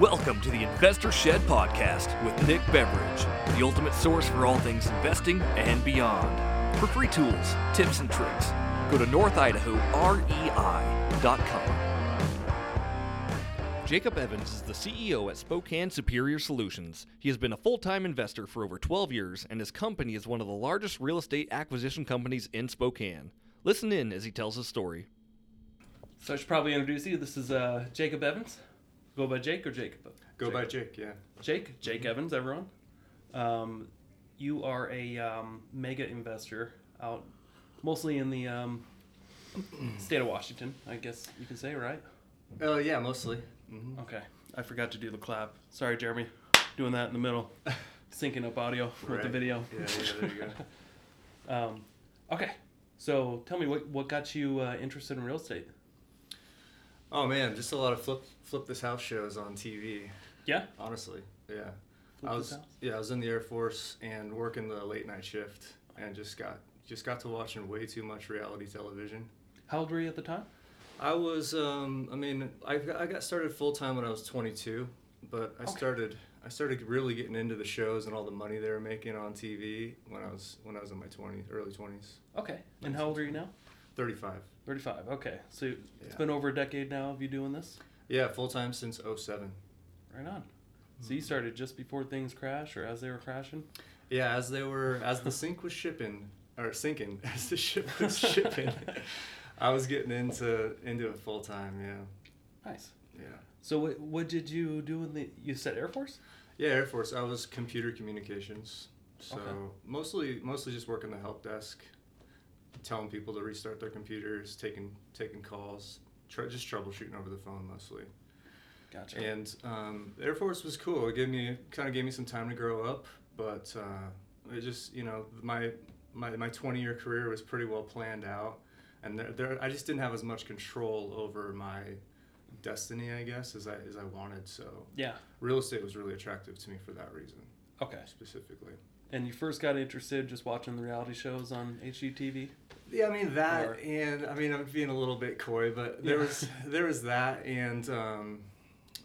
Welcome to the Investor Shed Podcast with Nick Beveridge, the ultimate source for all things investing and beyond. For free tools, tips, and tricks, go to northidahorei.com. Jacob Evans is the CEO at Spokane Superior Solutions. He has been a full time investor for over 12 years, and his company is one of the largest real estate acquisition companies in Spokane. Listen in as he tells his story. So I should probably introduce you. This is uh, Jacob Evans. Go by Jake or Jacob? Go by Jake, yeah. Jake. Jake Evans, everyone. Um, you are a um, mega investor out mostly in the um, state of Washington, I guess you can say, right? Uh, yeah, mostly. hmm Okay. I forgot to do the clap. Sorry, Jeremy. Doing that in the middle. Syncing up audio with the video. Yeah, yeah, there you go. Um, okay. So tell me, what, what got you uh, interested in real estate? Oh man, just a lot of flip flip this house shows on TV. Yeah? Honestly, yeah. Flip I was yeah, I was in the Air Force and working the late night shift, and just got just got to watching way too much reality television. How old were you at the time? I was, um, I mean, I got, I got started full time when I was 22, but I Okay. started I started really getting into the shows and all the money they were making on TV when I was when I was in my 20s, early 20s, Okay. And how old are you now? 35. 35. Okay. So it's Yeah. been over a decade now of you doing this? Yeah, full time since 07. Right on. So you started just before things crash or as they were crashing? Yeah, as they were, as the sink was shipping or sinking, as the ship was shipping, I was getting into into it full time. Yeah, Nice. yeah, So what, what did you do in the, you said Air Force? yeah. Air Force. I was computer communications, so Okay. mostly mostly just working the help desk, telling people to restart their computers, taking taking calls, tr- just troubleshooting over the phone mostly. Gotcha. And um, Air Force was cool. It gave me kind of gave me some time to grow up, but uh, it just you know my my my 20 year career was pretty well planned out, and there, there I just didn't have as much control over my destiny, I guess, as I as I wanted. So yeah. real estate was really attractive to me for that reason Okay. specifically. And you first got interested just watching the reality shows on HGTV? Yeah, I mean that, Or- and I mean I'm being a little bit coy, but there Yeah. was there was that, and um,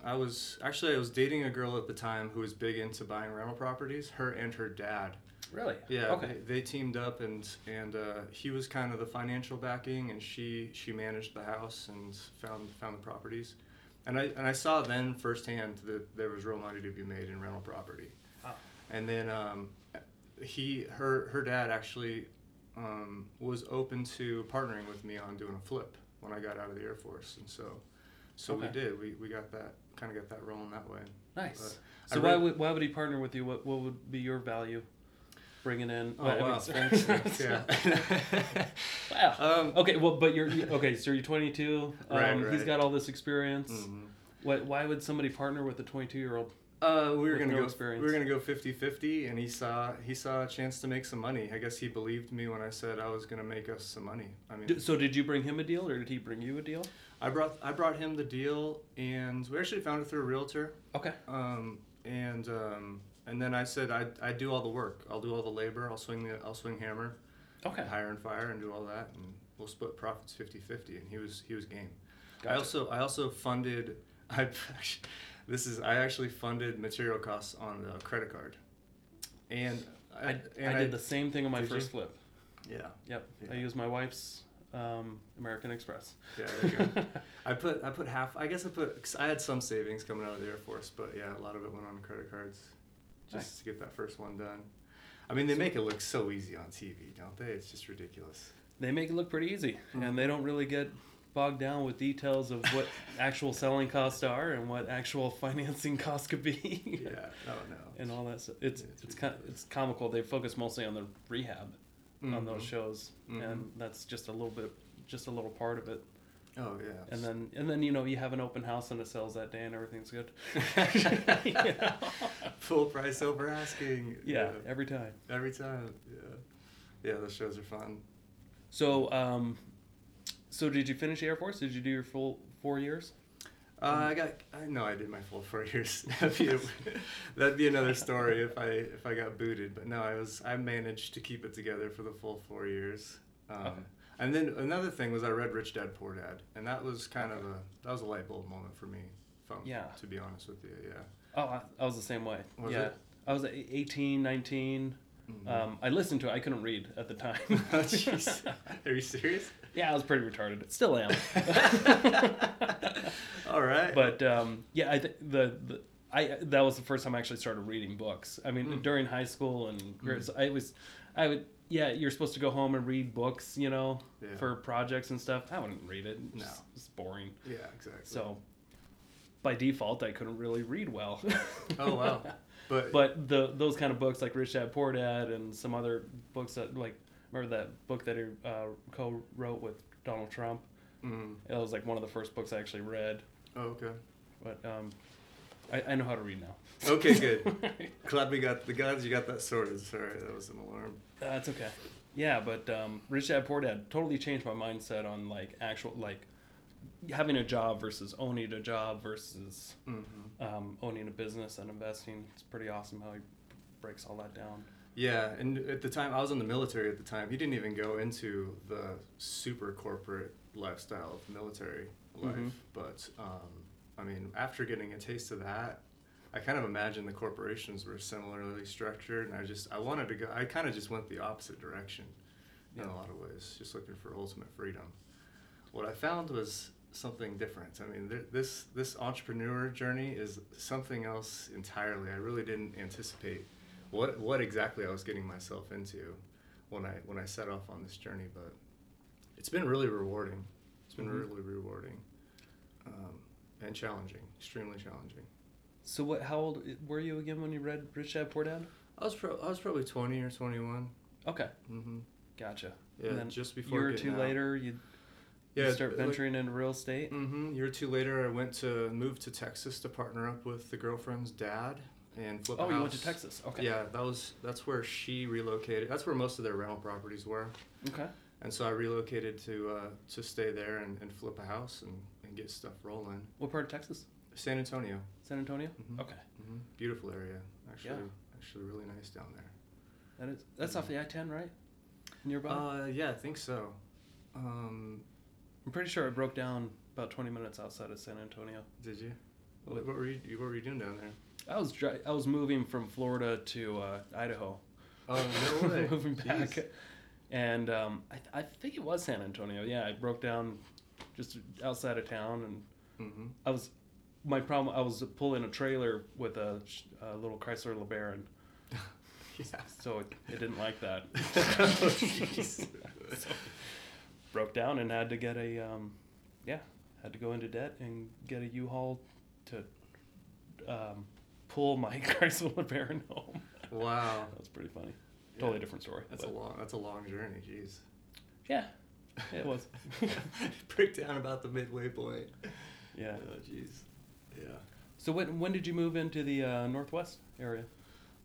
I was actually I was dating a girl at the time who was big into buying rental properties. Her and her dad. Really? Yeah. Okay. They, they teamed up, and and uh, he was kind of the financial backing, and she she managed the house and found found the properties, and I and I saw then firsthand that there was real money to be made in rental property. Wow. And then um, he her her dad actually um, was open to partnering with me on doing a flip when I got out of the Air Force, and so so we did. We, we got that kind of got that rolling that way. Nice. I So why would, why would he partner with you? What, what would be your value bringing in? Oh well, wow! Thanks. yeah. wow. um, Okay, well, but you're okay. So you're 22. Um, Right, He's right. got all this experience. mhm. What? Why would somebody partner with a 22 year old? Uh, we were With gonna no go. experience. We were gonna go 50-50, and he saw he saw a chance to make some money. I guess he believed me when I said I was gonna make us some money. I mean, So did you bring him a deal, or did he bring you a deal? I brought I brought him the deal, and we actually found it through a realtor. Okay. Um, and um, and then I said I I do all the work. I'll do all the labor. I'll swing the I'll swing hammer, Okay. hire and fire, and do all that, and we'll split profits 50-50. And he was he was game. I also I also funded I this is I actually funded material costs on a credit card, and I, and I did the same thing on my Did you? first flip. yeah Yep. I used my wife's um, American Express. yeah there you go. I put I put half I guess I put 'cause I had some savings coming out of the Air Force, but yeah a lot of it went on credit cards, just Nice. to get that first one done. I mean they make it look so easy on TV, don't they? It's just ridiculous. they make it look pretty easy, Mhm. and they don't really get bogged down with details of what actual selling costs are and what actual financing costs could be. Yeah, no, no. and all that stuff. It's It's it's kind it's comical. They focus mostly on the rehab on those Mhm. shows, Mhm. and that's just a little bit, just a little part of it. Oh yeah. And then and then you know you have an open house and it sells that day and everything's good. Yeah. Full price over asking. Yeah, every time. Every time. Yeah. Yeah, those shows are fun. So um, so did you finish Air Force? Did you do your full four years? Uh, I got. I know I did my full four years. that'd, be a, that'd be another story if I if I got booted. But no, I was. I managed to keep it together for the full four years. Um, Okay. And then another thing was I read Rich Dad Poor Dad, and that was kind of a that was a light bulb moment for me I'm, Yeah. To be honest with you, yeah. Oh, I, I was the same way. Was yeah. it? I was e- 18, 19. Mhm. Um, I listened to it. I couldn't read at the time. Oh, jeez. Are you serious? Yeah, I was pretty retarded. Still am. All right. but um, yeah, I think the, the I that was the first time I actually started reading books. I mean, Mm. during high school and grade- I was, I would yeah, you're supposed to go home and read books, you know, Yeah. for projects and stuff. I wouldn't read it. No. It's, it's boring. yeah, exactly. So by default, I couldn't really read well. Oh wow. But but the those kind of books like Rich Dad Poor Dad and some other books that like remember that book that he uh, co-wrote with Donald Trump. Mm. That was like one of the first books I actually read. Oh, okay. But um, I, I know how to read now. Okay, good. Glad we got the guys. You got that sorted. Sorry, that was an alarm. That's okay. Yeah, but um, Rich Dad Poor Dad totally changed my mindset on like actual like having a job versus owning a job versus Mm-hmm. um, owning a business and investing. It's pretty awesome how he breaks all that down. Yeah, and at the time I was in the military. At the time, he didn't even go into the super corporate lifestyle of military life. Mhm. But um, I mean, after getting a taste of that, I kind of imagined the corporations were similarly structured, and I just I wanted to go. I kind of just went the opposite direction in a lot of ways, just looking for ultimate freedom. What I found was something different. I mean, th- this this entrepreneur journey is something else entirely. I really didn't anticipate what what exactly I was getting myself into when I when I set off on this journey, but it's been really rewarding. It's been Mhm. really rewarding um, and challenging, extremely challenging. So what? How old were you again when you read Rich Dad Poor Dad? I was pro- I was probably twenty or twenty one. Okay, Mm-hmm. gotcha. Yeah, and then just before year or two out. later, you Yeah, start like- venturing into real estate. Mm-hmm. Year or two later, I went to move to Texas to partner up with the girlfriend's dad and flip. a Oh, you went to. Texas. Okay. Yeah, that was that's where she relocated. That's where most of their rental properties were, Okay. and so I relocated to uh, to stay there and, and flip a house and, and get stuff rolling. What part of Texas? San Antonio, San Antonio. Mhm. Okay. hmm beautiful area. Actually, Yeah. actually really nice down there. That is that's off the I-10, right? Nearby. Uh, yeah, I think so. Um, I'm pretty sure I broke down about 20 minutes outside of San Antonio. did you? What, what were you? What were you doing down there? I was dri- I was moving from Florida to uh, Idaho. Oh no way! moving back, Jeez. and um, I, I think it was San Antonio. Yeah, I broke down just outside of town, and Mm-hmm. I was my problem. I was pulling a trailer with a, a little Chrysler LeBaron, Yeah. so it, it didn't like that. Oh. So, broke down and had to get a um, yeah, had to go into debt and get a U-Haul to um, pull my Chrysler LeBaron home. Wow. That's pretty funny. Totally Yeah. different story. That's a long. That's a long journey. Jeez. Yeah, it was. Break down about the midway point. yeah. Oh, jeez. Yeah. So when when did you move into the uh, Northwest area?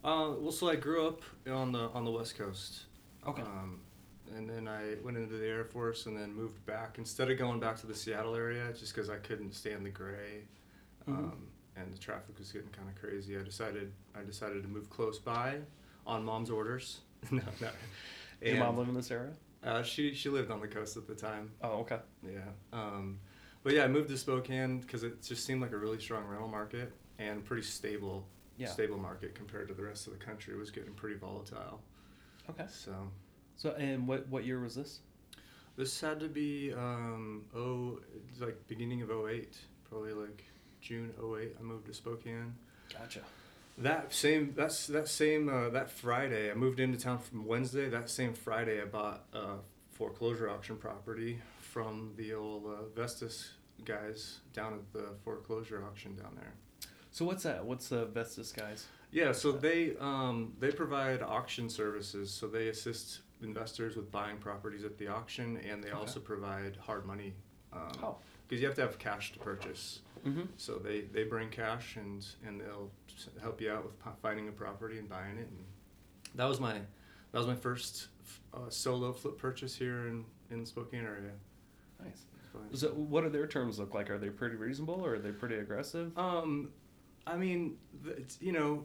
Uh, well, so I grew up on the on the West Coast. Okay. Um, and then I went into the Air Force and then moved back. Instead of going back to the Seattle area, just because I couldn't stand the gray, Mhm. um, and the traffic was getting kind of crazy, I decided I decided to move close by, on mom's orders. no, no. Your mom live in this area? Uh, she she lived on the coast at the time. Oh, okay. Yeah. Um, but yeah, I moved to Spokane because it just seemed like a really strong rental market and pretty stable, Yeah. stable market compared to the rest of the country. It was getting pretty volatile. Okay. So So and what what year was this? this had to be um, oh, it's like beginning of 08, probably like June 08. I moved to Spokane. Gotcha. That same that's that same uh, that Friday I moved into town from Wednesday. That same Friday I bought a foreclosure auction property from the old uh, Vestas guys down at the foreclosure auction down there. So what's that? What's the Vestas guys? Yeah, so they um, they provide auction services. So they assist investors with buying properties at the auction, and they Okay. also provide hard money because Oh. You have to have cash to purchase. Mm-hmm. So they, they bring cash and and they'll help you out with finding a property and buying it. And that was my that was my first uh, solo flip purchase here in in Spokane area. Nice. So what do their terms look like? Are they pretty reasonable or are they pretty aggressive? Um, I mean, it's, you know,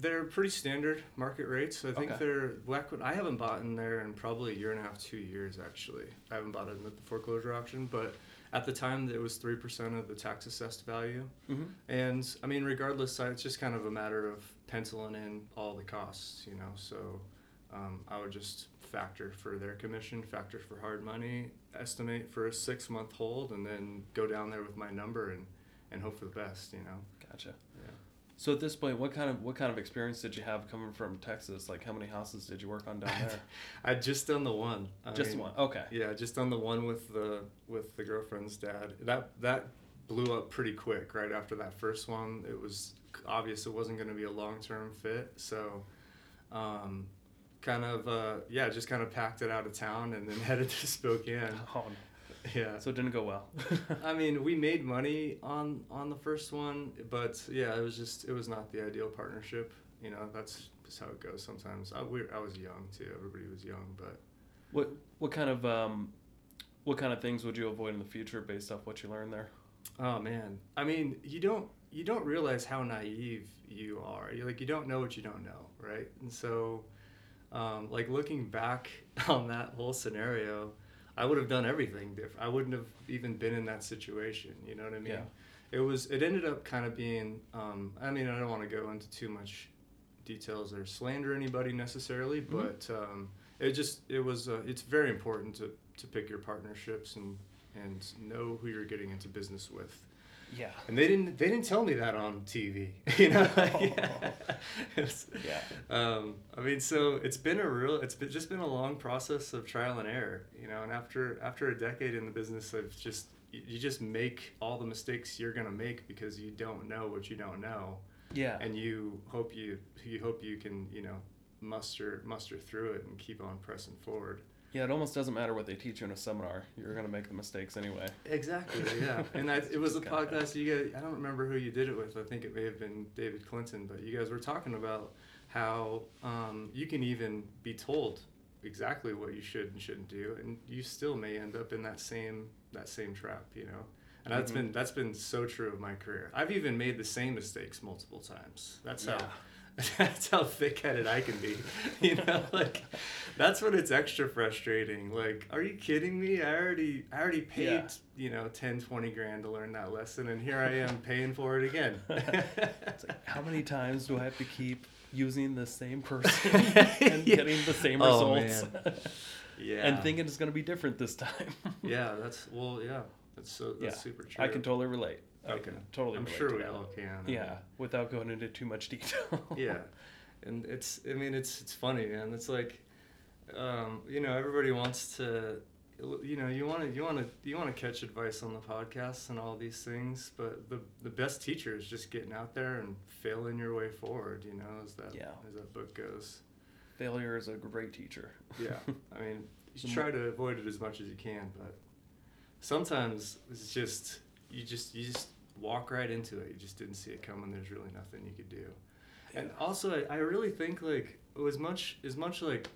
they're pretty standard market rates. I think Okay. they're back when I haven't bought in there in probably a year and a half, two years actually. I haven't bought in at the foreclosure auction, but at the time it was three percent of the tax assessed value. Mm-hmm. And I mean, regardless, it's just kind of a matter of penciling in all the costs, you know. So um, I would just factor for their commission, factor for hard money, estimate for a six month hold, and then go down there with my number and, and hope for the best, you know. Gotcha. So at this point, what kind of what kind of experience did you have coming from Texas? Like, how many houses did you work on down there? I'd just done the one. I Just mean, one. Okay. Yeah, just on the one with the with the girlfriend's dad. That that blew up pretty quick right after that first one. It was obvious it wasn't going to be a long term fit, so um, kind of uh, yeah, just kind of packed it out of town and then headed to Spokane. Oh, Yeah. so it didn't go well. I mean, we made money on on the first one, but yeah, it was just it was not the ideal partnership. You know, that's just how it goes sometimes. I, we, I was young too. Everybody was young, but what what kind of um, what kind of things would you avoid in the future based off what you learned there? Oh man, I mean, you don't you don't realize how naive you are. You like you don't know what you don't know, right? And so, um, like looking back on that whole scenario, I would have done everything different. I wouldn't have even been in that situation. You know what I mean? Yeah. It was. It ended up kind of being. Um, I mean, I don't want to go into too much details or slander anybody necessarily, Mhm. but um, it just it was. Uh, it's very important to to pick your partnerships and and know who you're getting into business with. Yeah. And they didn't they didn't tell me that on TV. You know? yeah. Um, I mean, so it's been a real it's been, just been a long process of trial and error, you know. And after after a decade in the business, of just you you just make all the mistakes you're gonna make because you don't know what you don't know, Yeah. and you hope you you hope you can you know muster muster through it and keep on pressing forward. Yeah, it almost doesn't matter what they teach you in a seminar. You're gonna make the mistakes anyway. Exactly. Yeah. and I, it was a podcast you guys. I don't remember who you did it with. I think it may have been David Clinton, but you guys were talking about how um, you can even be told exactly what you should and shouldn't do, and you still may end up in that same that same trap. You know. And that's Mhm. been that's been so true of my career. I've even made the same mistakes multiple times. That's how Yeah. that's how thick-headed I can be. You know, like that's when it's extra frustrating. Like, are you kidding me? I already I already paid, Yeah. you know, 10, 20 grand to learn that lesson and here I am paying for it again. It's like, how many times do I have to keep using the same person and Yeah. getting the same Oh, results? yeah. and thinking it's gonna be different this time. Yeah, that's well, yeah. That's so that's Yeah. super true. I can totally relate. I Okay. can totally I'm sure to we that. all can. I Yeah, mean, without going into too much detail. yeah and it's i mean it's it's funny man it's like um, you know everybody wants to you know you want to you want to you want to catch advice on the podcast and all these things but the the best teacher is just getting out there and failing your way forward you know as that Yeah. as that book goes Failure is a great teacher. yeah i mean you try to avoid it as much as you can but sometimes it's just you just you just walk right into it. You just didn't see it coming. There's really nothing you could do. And also I, I really think like oh, as much as much like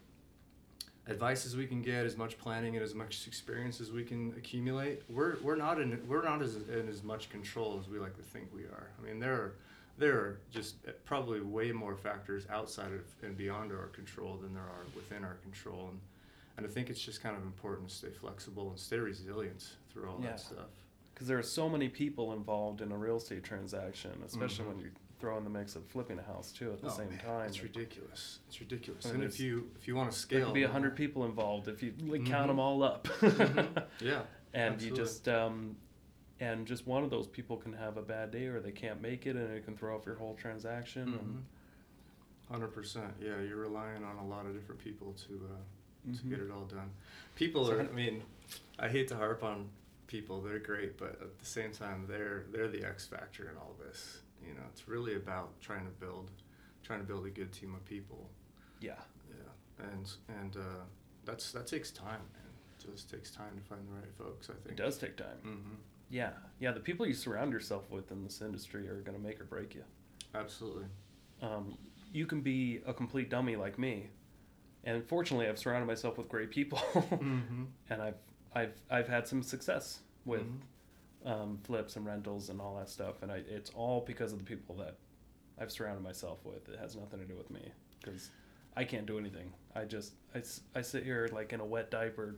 advice as we can get as much planning and as much experience as we can accumulate we're we're not in we're not as in as much control as we like to think we are. I mean there are there are just eh, probably way more factors outside of and beyond our control than there are within our control. And and i think it's just kind of important to stay flexible and stay resilient through all Yeah. that stuff Because there are so many people involved in a real estate transaction, especially Mhm. when you throw in the mix of flipping a house too at the Oh, same man, time. it's ridiculous it's ridiculous I mean, and if you if you want to scale, There scale could be a hundred people involved if you like, count Mhm. them all up. Mhm. yeah and absolutely. you just um, and just one of those people can have a bad day or they can't make it and it can throw off your whole transaction. Mm-hmm. Hundred percent. Yeah, you're relying on a lot of different people to uh, to Mhm. get it all done. People So are. I mean, I hate to harp on people. They're great, but at the same time, they're they're the X factor in all this. You know, it's really about trying to build, trying to build a good team of people. yeah, Yeah, and and uh, that's that takes time, man. It just takes time to find the right folks. I think it does take time. Mm-hmm. Yeah, yeah. The people you surround yourself with in this industry are gonna make or break you. Absolutely. Um, you can be a complete dummy like me, and fortunately, I've surrounded myself with great people, mm-hmm. and I've I've I've had some success with Mhm. um, flips and rentals and all that stuff, and I, it's all because of the people that I've surrounded myself with. It has nothing to do with me because I can't do anything. I just I, I sit here like in a wet diaper,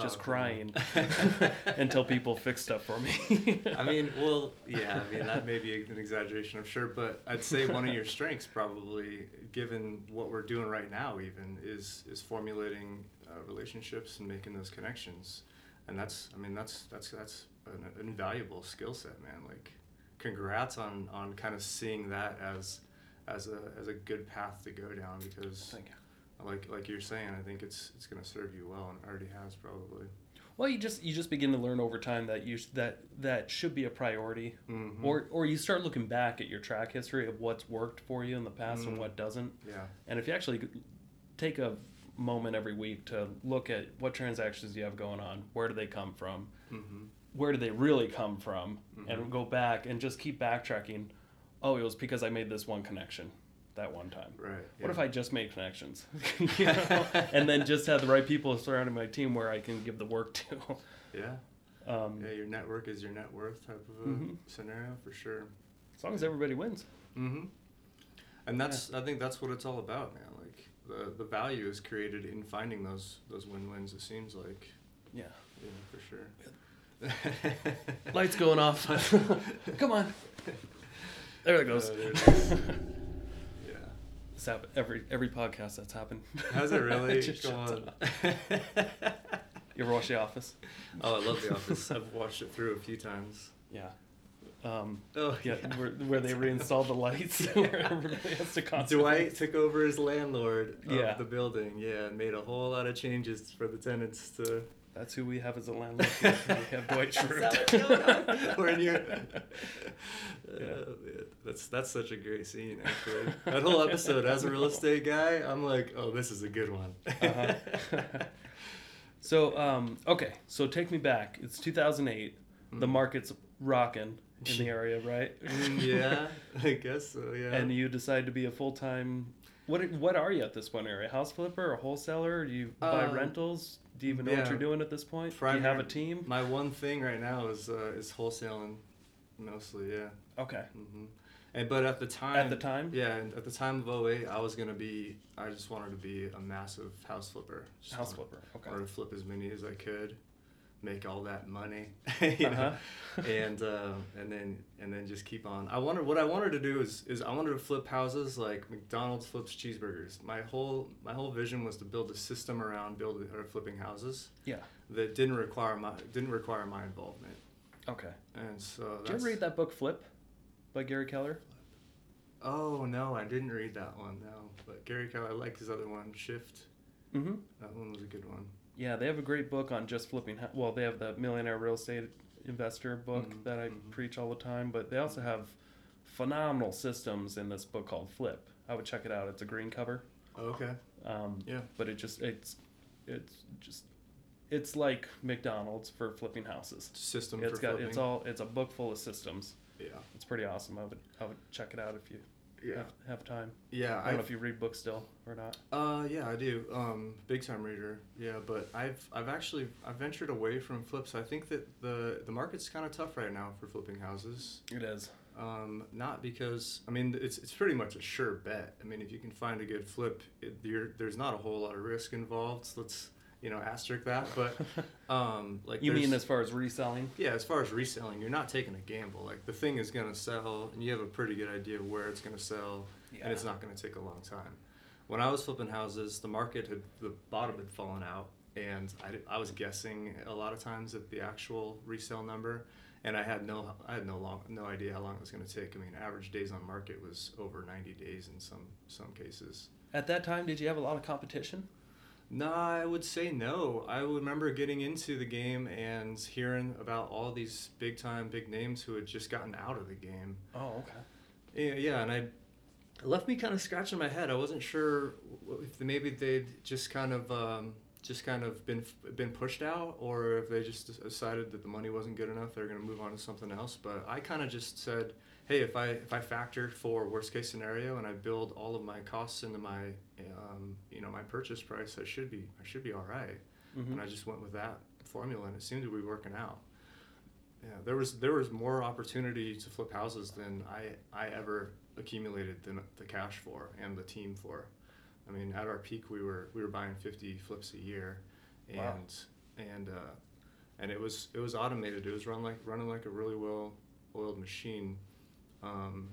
just Oh, crying until people fix stuff for me. I mean, well, yeah, I mean, that may be an exaggeration, I'm sure, but I'd say one of your strengths, probably, given what we're doing right now, even, is is formulating uh, relationships and making those connections, and that's, I mean, that's that's that's an invaluable skill set, man. Like, congrats on on kind of seeing that as as a as a good path to go down because, Thank you. like like you're saying, I think it's it's gonna serve you well and already has probably. Well, you just you just begin to learn over time that you that that should be a priority, Mhm. or or you start looking back at your track history of what's worked for you in the past and Mm. what doesn't. yeah. And if you actually take a moment every week to look at what transactions you have going on, where do they come from, Mm-hmm. where do they really come from, Mhm. and go back and just keep backtracking. Oh, it was because I made this one connection that one time. Right. What if I just made connections, you know? and then just have the right people surrounding my team where I can give the work to? Yeah. Um, Yeah, your network is your net worth type of a Mhm. scenario for sure. As long as everybody wins. Mm-hmm. And that's I think that's what it's all about, man. The the value is created in finding those those win wins. It seems like Yeah. yeah, for sure. Lights going off. Come on. There it goes. Uh, there it yeah. It's happened every every podcast that's happened. Has it really? Just Go on. You ever watch The Office? oh, I love The Office. I've watched it through a few times. Yeah. Um, Oh yeah, where, where they reinstalled the lights, where everybody has to concentrate. Dwight took over as landlord of Yeah. the building, yeah, and made a whole lot of changes for the tenants to That's who we have as a landlord. we have Dwight Is Schrute. that what's going on? We're in your- Yeah. Uh, that's that's such a great scene actually. That whole episode, as a real estate guy, I'm like, oh, this is a good one. Uh-huh. so, um, okay, so take me back. It's 2008. The Mhm. market's rocking in the area, right? Mm, yeah, I guess so. Yeah. and you decide to be a full time. What what are you at this point? Are you a house flipper, a wholesaler? Do you buy Uh, rentals? Do you even know what you're doing at this point? Do you have a team? My one thing right now is uh, is wholesaling, mostly. Yeah. Okay. Mm-hmm. And but at the time. At the time? Yeah, and at the time of 08, I was gonna be. I just wanted to be a massive house flipper. House wanted- flipper. Okay. Wanted to flip as many as I could, make all that money, you know, Uh-huh. and uh, and then and then just keep on. I wanted what I wanted to do is is I wanted to flip houses like McDonald's flips cheeseburgers. My whole my whole vision was to build a system around building or flipping houses Yeah. that didn't require my didn't require my involvement. Okay. And so Did you ever read that book Flip by Gary Keller? Oh no, I didn't read that one. No, but Gary Keller, I like his other one, Shift. Mm-hmm. That one was a good one. Yeah, they have a great book on just flipping. Well, they have the Millionaire Real Estate Investor book Mhm, that I mhm. preach all the time, but they also have phenomenal systems in this book called Flip. I would check it out. It's a green cover. Okay. Um, Yeah. but it just it's it's just it's like McDonald's for flipping houses. System It's got flipping. it's all it's a book full of systems. Yeah. It's pretty awesome. I would I would check it out if you Yeah. have, have time. Yeah. I don't know I've- if you read books still or not. Uh, yeah, I do. Um, big time reader. Yeah, but I've I've actually I've ventured away from flips. I think that the the market's kind of tough right now for flipping houses. It is. Um, not because I mean it's it's pretty much a sure bet. I mean if you can find a good flip, it, there's not a whole lot of risk involved. So let's you know asterisk that. But um, like you mean as far as reselling? Yeah, as far as reselling, you're not taking a gamble. Like the thing is gonna sell, and you have a pretty good idea of where it's gonna sell, and it's not gonna take a long time. When I was flipping houses, the market had the bottom had fallen out, and I, I was guessing a lot of times at the actual resale number, and I had no I had no long no idea how long it was gonna take. I mean, average days on market was over 90 days in some some cases. At that time, did you have a lot of competition? No, I would say no. I remember getting into the game and hearing about all these big time, big names who had just gotten out of the game. Oh, okay. Yeah, yeah, and I it left me kind of scratching my head. I wasn't sure if maybe they'd just kind of um, just kind of been been pushed out, or if they just decided that the money wasn't good enough, they're going to move on to something else. But I kind of just said, hey, if I if I factor for worst case scenario and I build all of my costs into my um, you know my purchase price, I should be I should be all right. Mhm. And I just went with that formula, and it seemed to be working out. Yeah, there was there was more opportunity to flip houses than I I ever accumulated the, the cash for and the team for. I mean, at our peak, we were we were buying fifty flips a year, and Wow. and uh, and it was it was automated. It was run like running like a really well oiled machine. Um,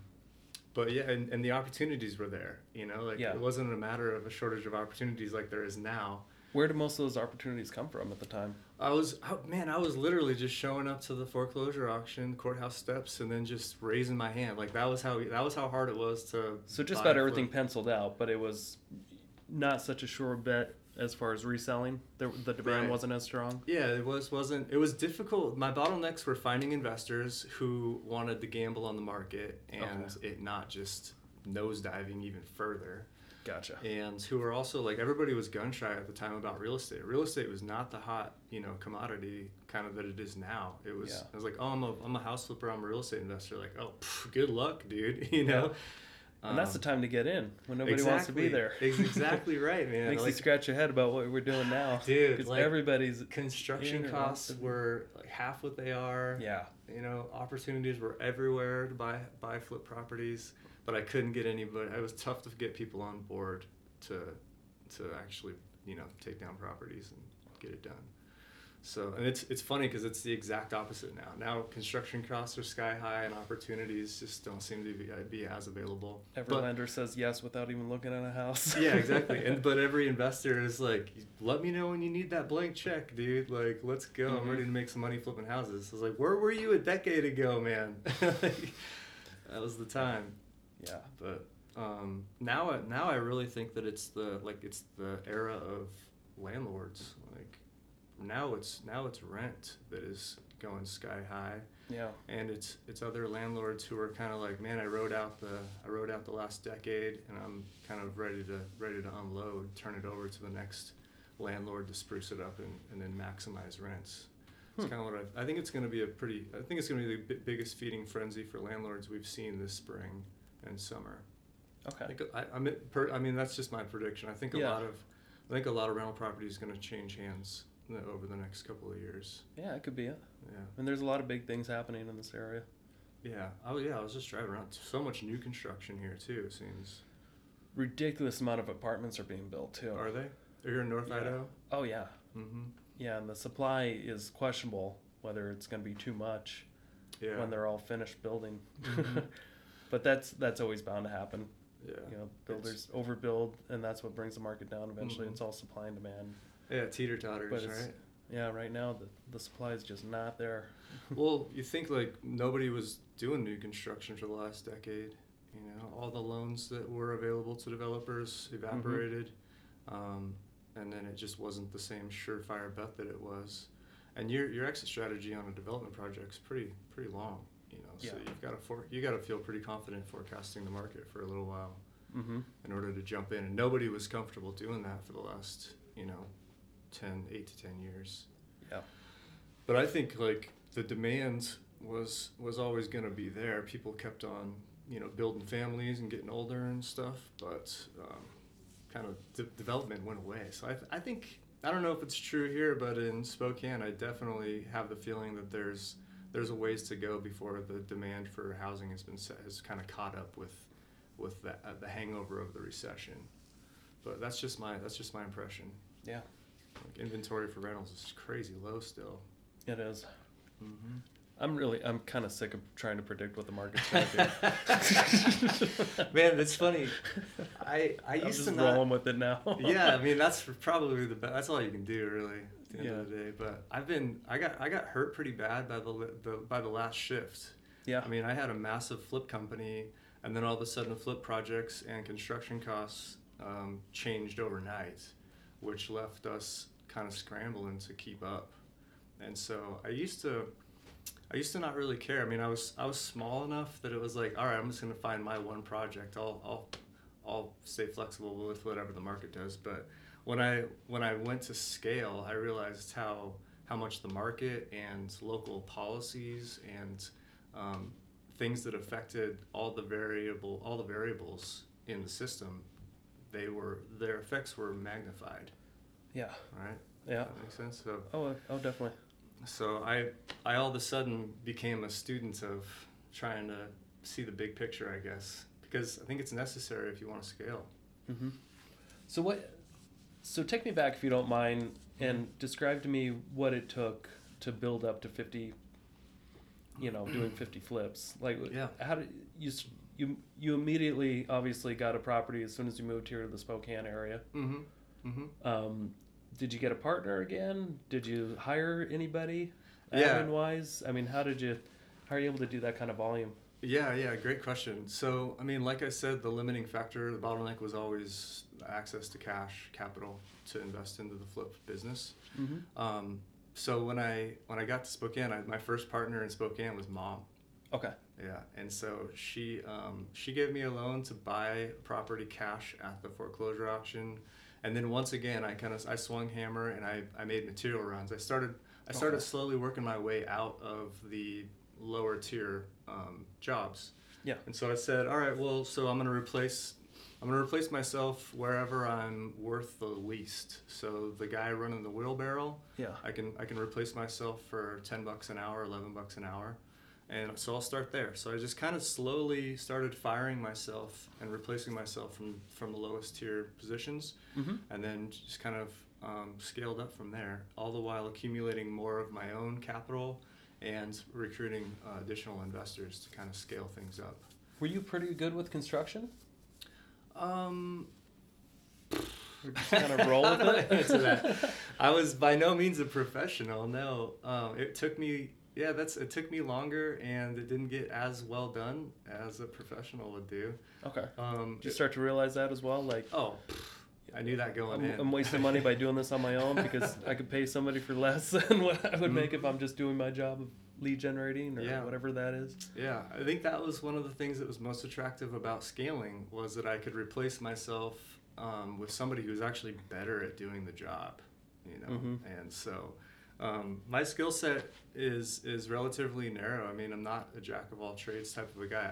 but yeah, and, and the opportunities were there. You know, like Yeah. it wasn't a matter of a shortage of opportunities like there is now. Where did most of those opportunities come from at the time? I was I, man, I was literally just showing up to the foreclosure auction, courthouse steps, and then just raising my hand. Like that was how that was how hard it was to. So just about everything flip. penciled out, but it was not such a sure bet as far as reselling. The, the demand Right. wasn't as strong. Yeah, it was wasn't it was difficult. My bottlenecks were finding investors who wanted to gamble on the market and Okay. it not just nosediving even further. Gotcha. And who were also like everybody was gun shy at the time about real estate. Real estate was not the hot, you know, commodity kind of that it is now. It was Yeah. I was like, "Oh, I'm a I'm a house flipper, I'm a real estate investor." Like, "Oh, pff, good luck, dude." You know? And that's the Um, time to get in when nobody wants to be there. Exactly right, man. Makes you scratch your head about what we're doing now. Dude, because like, everybody's construction in or out costs were like half what they are. yeah. you know opportunities were everywhere to buy buy flip properties but i couldn't get anybody it was tough to get people on board to to actually you know take down properties and get it done so and it's it's funny because it's the exact opposite now now construction costs are sky high and opportunities just don't seem to be, uh, be as available Every But- lender says yes without even looking at a house. yeah, exactly. And but every investor is like, let me know when you need that blank check, dude. Like, let's go. I'm Mhm. ready to make some money flipping houses. I was like, where were you a decade ago, man? like, that was the time. yeah. But um, now, I, now I really think that it's the like it's the era of landlords. Now it's now it's rent that is going sky high Yeah. and it's it's other landlords who are kind of like, man, I rode out the I rode out the last decade, and I'm kind of ready to ready to unload, turn it over to the next landlord to spruce it up and, and then maximize rents. It's Hmm. kind of what I, I think it's going to be a pretty I think it's going to be the bi- biggest feeding frenzy for landlords we've seen this spring and summer. I Okay. think I, I mean per, I mean that's just my prediction. I think a Yeah. lot of I think a lot of rental property is going to change hands over the next couple of years. Yeah, it could be it. Yeah. And there's a lot of big things happening in this area. Yeah. Oh yeah. I was just driving around. So much new construction here too. It seems. Ridiculous amount of apartments are being built too. Are they? Are you in North Yeah. Idaho? Oh yeah. Mm-hmm. Yeah, and the supply is questionable whether it's going to be too much Yeah. when they're all finished building. Mhm. but that's that's always bound to happen. yeah. You know, builders overbuild, and that's what brings the market down. Eventually, Mhm. it's all supply and demand. Yeah. Teeter totters, right? Yeah, right now the the supply is just not there. well, you think like nobody was doing new construction for the last decade. You know, all the loans that were available to developers evaporated, um, and then it just wasn't the same surefire bet that it was. And your your exit strategy on a development project is pretty pretty long. You know, so Yeah. you've got to for, you got to feel pretty confident forecasting the market for a little while. mm-hmm. in order to jump in and nobody was comfortable doing that for the last you know 10 8 to 10 years Yeah. but i think like the demand was was always going to be there people kept on you know building families and getting older and stuff but um, kind of de- development went away so I, th- I think i don't know if it's true here but in spokane i definitely have the feeling that there's there's a ways to go before the demand for housing has been set, has kind of caught up with with the, uh, the hangover of the recession. But that's just my that's just my impression. Yeah, Like inventory for rentals is crazy low still. it is. Mm-hmm. I'm really I'm kind of sick of trying to predict what the market's going to do. Man, that's funny. I I I'm used just to not. rolling with it now. yeah, I mean that's probably the best. That's all you can do really at the end Yeah. of the day. But I've been I got I got hurt pretty bad by the the by the last shift. yeah. I mean, I had a massive flip company, and then all of a sudden, flip projects and construction costs um, changed overnight, which left us kind of scrambling to keep up. And so I used to, I used to not really care. I mean, I was I was small enough that it was like, all right, I'm just gonna find my one project. I'll I'll I'll stay flexible with whatever the market does. But when I when I went to scale, I realized how how much the market and local policies and um, things that affected all the variable all the variables in the system they were their effects were magnified Yeah. right Yeah. that makes sense so Oh, oh, definitely. so i i all of a sudden became a student of trying to see the big picture i guess because i think it's necessary if you want to scale Mm-hmm. So what? So take me back if you don't mind, and describe to me what it took to build up to fifty. You know, doing fifty flips. Like, Yeah. how did you you you immediately obviously got a property as soon as you moved here to the Spokane area. Mm-hmm. Mm-hmm. Um, did you get a partner again? Did you hire anybody? Yeah. Admin wise, I mean, how did you? How are you able to do that kind of volume? Yeah, yeah, great question. So, I mean, like I said, the limiting factor, the bottleneck was always access to cash, capital to invest into the flip business. Mm-hmm. Um, so when I when I got to Spokane, I, my first partner in Spokane was mom. Okay. Yeah, and so she um, she gave me a loan to buy property cash at the foreclosure auction, and then once again I kind of I swung hammer and I, I made material runs. I started I started Okay. slowly working my way out of the lower tier um, jobs. Yeah. And so I said, all right, well, so I'm gonna replace I'm gonna replace myself wherever I'm worth the least. So the guy running the wheelbarrow, Yeah. I can I can replace myself for ten bucks an hour, eleven bucks an hour, and so I'll start there. So I just kind of slowly started firing myself and replacing myself from from the lowest tier positions, Mm-hmm. and then just kind of um, scaled up from there. All the while accumulating more of my own capital and recruiting uh, additional investors to kind of scale things up. Were you pretty good with construction? Um, kind of roll with it? that? I was by no means a professional. No, um, it took me. Yeah, that's it. Took me longer, and it didn't get as well done as a professional would do. Okay. Um, Did you start to realize that as well? Like, oh, I knew that going I'm, in. I'm wasting money by doing this on my own because I could pay somebody for less than what I would make if I'm just doing my job of lead generating or Yeah. whatever that is. Yeah, I think that was one of the things that was most attractive about scaling was that I could replace myself um, with somebody who's actually better at doing the job, you know. Mhm. And so um, my skill set is is relatively narrow. I mean, I'm not a jack of all trades type of a guy.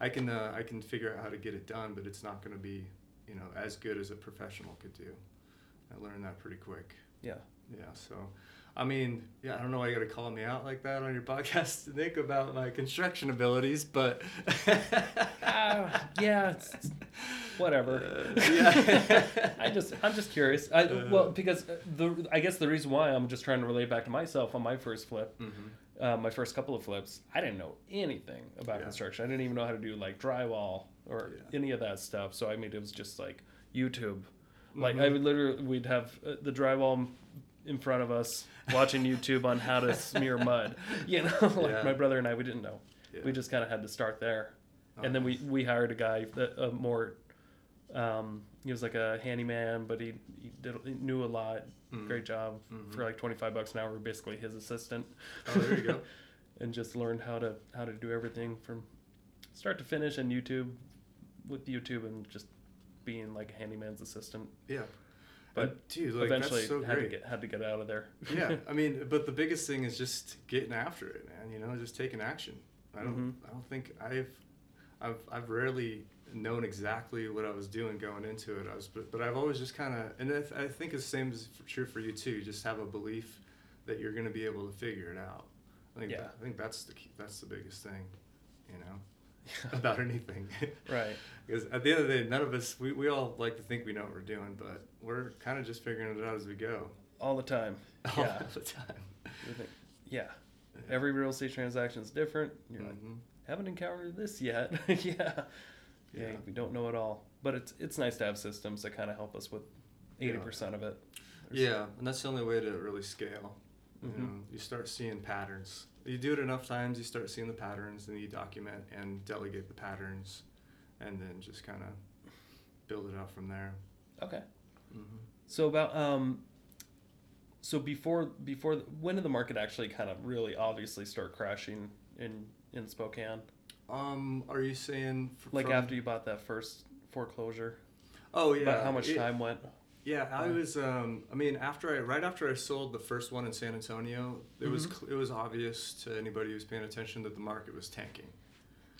I I can uh, I can figure out how to get it done, but it's not going to be you know as good as a professional could do. I learned that pretty quick. Yeah. Yeah, so I mean, yeah, I don't know why you gotta call me out like that on your podcast, to Nick, about my construction abilities, but Ah, yeah, it's, it's- whatever. Uh, yeah. I just, I'm just curious. I, Uh. well, because uh, the, I guess the reason why I'm just trying to relate back to myself on my first flip, Mhm. uh, my first couple of flips, I didn't know anything about Yeah. construction. I didn't even know how to do like drywall or Yeah. any of that stuff. So I mean, it was just like YouTube. Like I Mhm. would literally, we'd have uh, the drywall in front of us watching YouTube on how to smear mud. You know, like Yeah. my brother and I, we didn't know. Yeah. We just kind of had to start there, and then we we hired a guy that uh, more. Um, he was like a handyman, but he, he did he knew a lot. Mhm. Great job Mhm. for like twenty five bucks an hour. We're basically his assistant. Oh, there you go. and just learned how to how to do everything from start to finish and YouTube with YouTube and just being like a handyman's assistant. Yeah. But dude, like Eventually so had to get had to get out of there. yeah, I mean, but the biggest thing is just getting after it, man. You know, just taking action. I don't, Mhm. I don't think I've, I've, I've rarely known exactly what I was doing going into it. I was, but, but I've always just kind of, and I, th- I think it's the same is true for you too. You just have a belief that you're going to be able to figure it out. I think, Yeah. that, I think that's the key, that's the biggest thing, you know, about anything. right. Because at the end of the day, none of us, we, we all like to think we know what we're doing, but we're kind of just figuring it out as we go. All the time. All Yeah. the time. Yeah. Every real estate transaction is different. You're like, Mhm. haven't encountered this yet. yeah. yeah. Yeah. We don't know it all. But it's it's nice to have systems that kind of help us with eighty percent of it. Yeah, and that's the only way to really scale. You Mhm. know, you start seeing patterns. You do it enough times, you start seeing the patterns, and you document and delegate the patterns, and then just kind of build it out from there. Okay. hmm So about um so before before when did the market actually kind of really obviously start crashing in in Spokane? Um, are you saying f- Like after you bought that first foreclosure? Oh yeah. About how much it- time went? Yeah, I was. Um, I mean, after I right after I sold the first one in San Antonio, it was Mhm. cl- it was obvious to anybody who was paying attention that the market was tanking.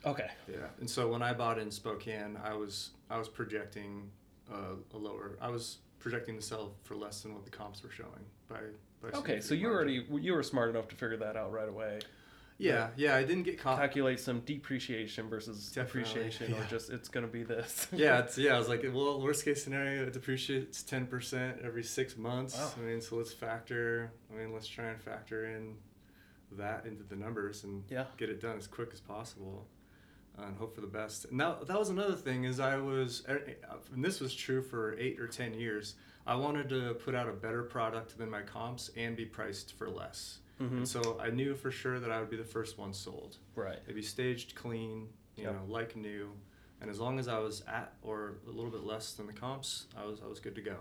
Okay. Yeah, and so when I bought in Spokane, I was I was projecting uh, a lower. I was projecting to sell for less than what the comps were showing by. by Okay, so you already you were smart enough to figure that out right away. Yeah, yeah, I didn't get caught. calculate some depreciation versus Definitely, appreciation, or just it's gonna be this. yeah, it's, yeah. I was like, well, worst case scenario, it depreciates ten percent every six months. Wow. I mean, so let's factor. I mean, let's try and factor in that into the numbers and Yeah. get it done as quick as possible, and hope for the best. And that that was another thing is I was, er, and this was true for eight or ten years. I wanted to put out a better product than my comps and be priced for less. Hmm And so I knew for sure that I would be the first one sold. Right. It'd be staged clean, you Yep. know, like new. And as long as I was at or a little bit less than the comps, I was I was good to go.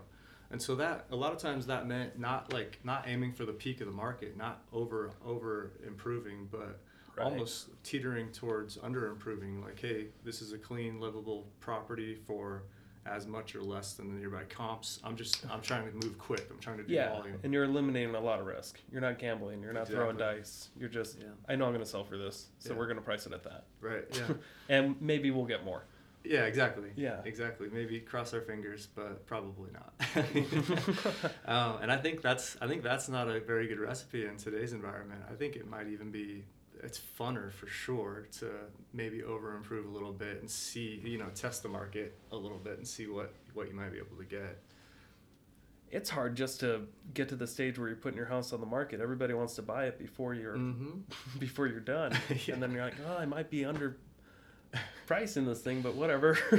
And so that a lot of times that meant not like not aiming for the peak of the market, not over over improving, but Right. almost teetering towards under improving. Like, hey, this is a clean, livable property for as much or less than the nearby comps. I'm just I'm trying to move quick. I'm trying to do Yeah, volume. and you're eliminating a lot of risk. You're not gambling. You're not throwing dice. You're just, Yeah. I know I'm going to sell for this, so Yeah. we're going to price it at that, Right. Yeah. and maybe we'll get more. Yeah, exactly. Yeah. exactly. Maybe cross our fingers, but probably not. um, and I think that's I think that's not a very good recipe in today's environment. I think it might even be it's funner for sure to maybe over improve a little bit and see you know test the market a little bit and see what what you might be able to get. It's hard just to get to the stage where you're putting your house on the market. Everybody wants to buy it before you're Mm-hmm. before you're done, Yeah. and then you're like, oh, I might be under pricing this thing, but whatever.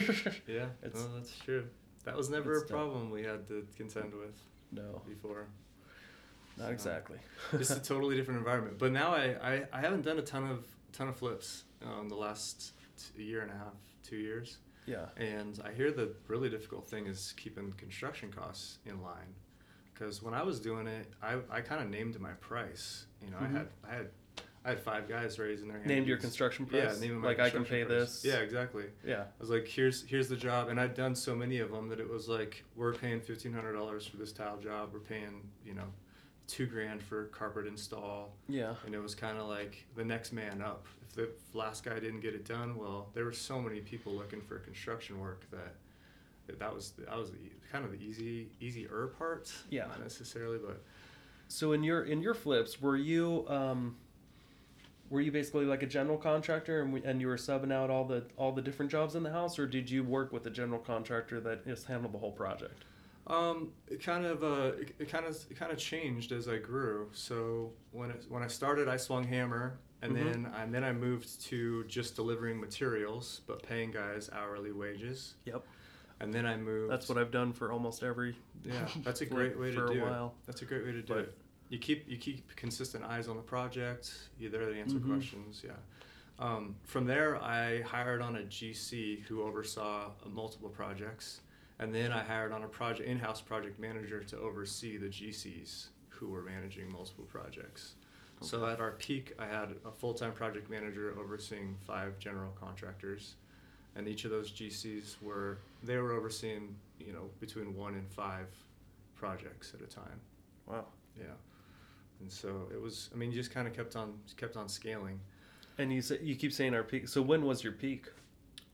Yeah, It's- well, that's true. That was never a tough. problem we had to contend with no, before. Not So- exactly. it's a totally different environment. But now I, I, I haven't done a ton of ton of flips um, the last t- year and a half, two years, yeah. and I hear the really difficult thing is keeping construction costs in line. Because when I was doing it, I, I kind of named my price. You know, Mhm. I had I had I had five guys raising their hands. Named your construction price. Yeah, like I can pay price. this. Yeah, exactly. Yeah. I was like, here's here's the job, and I'd done so many of them that it was like, we're paying fifteen hundred dollars for this tile job. We're paying, you know, two grand for carpet install, Yeah. and it was kind of like the next man up. If the last guy didn't get it done, well, there were so many people looking for construction work that that, was that was the, kind of the easy easier part. Yeah. not necessarily, but So in your in your flips, were you um, were you basically like a general contractor, and, we, and you were subbing out all the all the different jobs in the house, or did you work with a general contractor that just handled the whole project? Um, it kind of uh, it, it kind of it kind of changed as I grew. So when it, when I started, I swung hammer, and Mhm. then and then I moved to just delivering materials, but paying guys hourly wages. Yep. And then I moved. That's what I've done for almost every. Yeah, that's a great way to for do a it. while. That's a great way to do But- it. You keep you keep consistent eyes on the project. You're there to answer Mhm. questions. Yeah. Um, from there, I hired on a GC who oversaw multiple projects, and then I hired on a project in-house project manager to oversee the GCs who were managing multiple projects. So at our peak, I had a full-time project manager overseeing five general contractors, and each of those GCs were they were overseeing you know between one and five projects at a time. Wow. Yeah, and so it was. I mean, you just kind of kept on kept on scaling. And you say, you keep saying our peak. So when was your peak?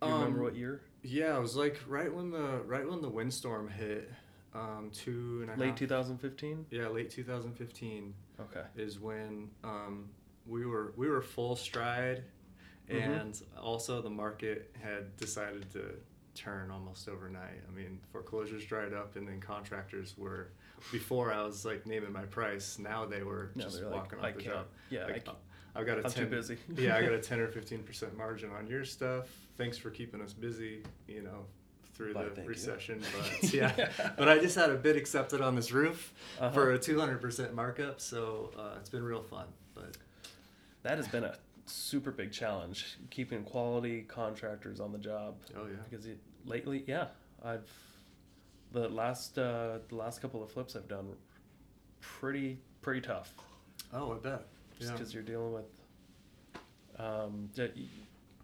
Do you remember Um, what year? Yeah, it was like right when the right when the windstorm hit, um, two and a. Late 2015. Yeah, late 2015 Okay. is when um, we were we were full stride, Mhm. and also the market had decided to turn almost overnight. I mean, foreclosures dried up, and then contractors were. Before I was like naming my price, now they were No, just like, walking I off the job. Yeah, I Like. I've got a I'm 10, too busy. yeah, I got a 10 or 15 percent margin on your stuff. Thanks for keeping us busy, you know, through Why, the thank you. recession. But yeah, but I just had a bid accepted on this roof Uh-huh. for a 200 percent markup, so uh, it's been real fun. But That has been a super big challenge keeping quality contractors on the job. oh yeah, because it, lately, yeah, I've the last uh, the last couple of flips I've done pretty pretty tough. oh I bet. Just Yeah. because you're dealing with, um,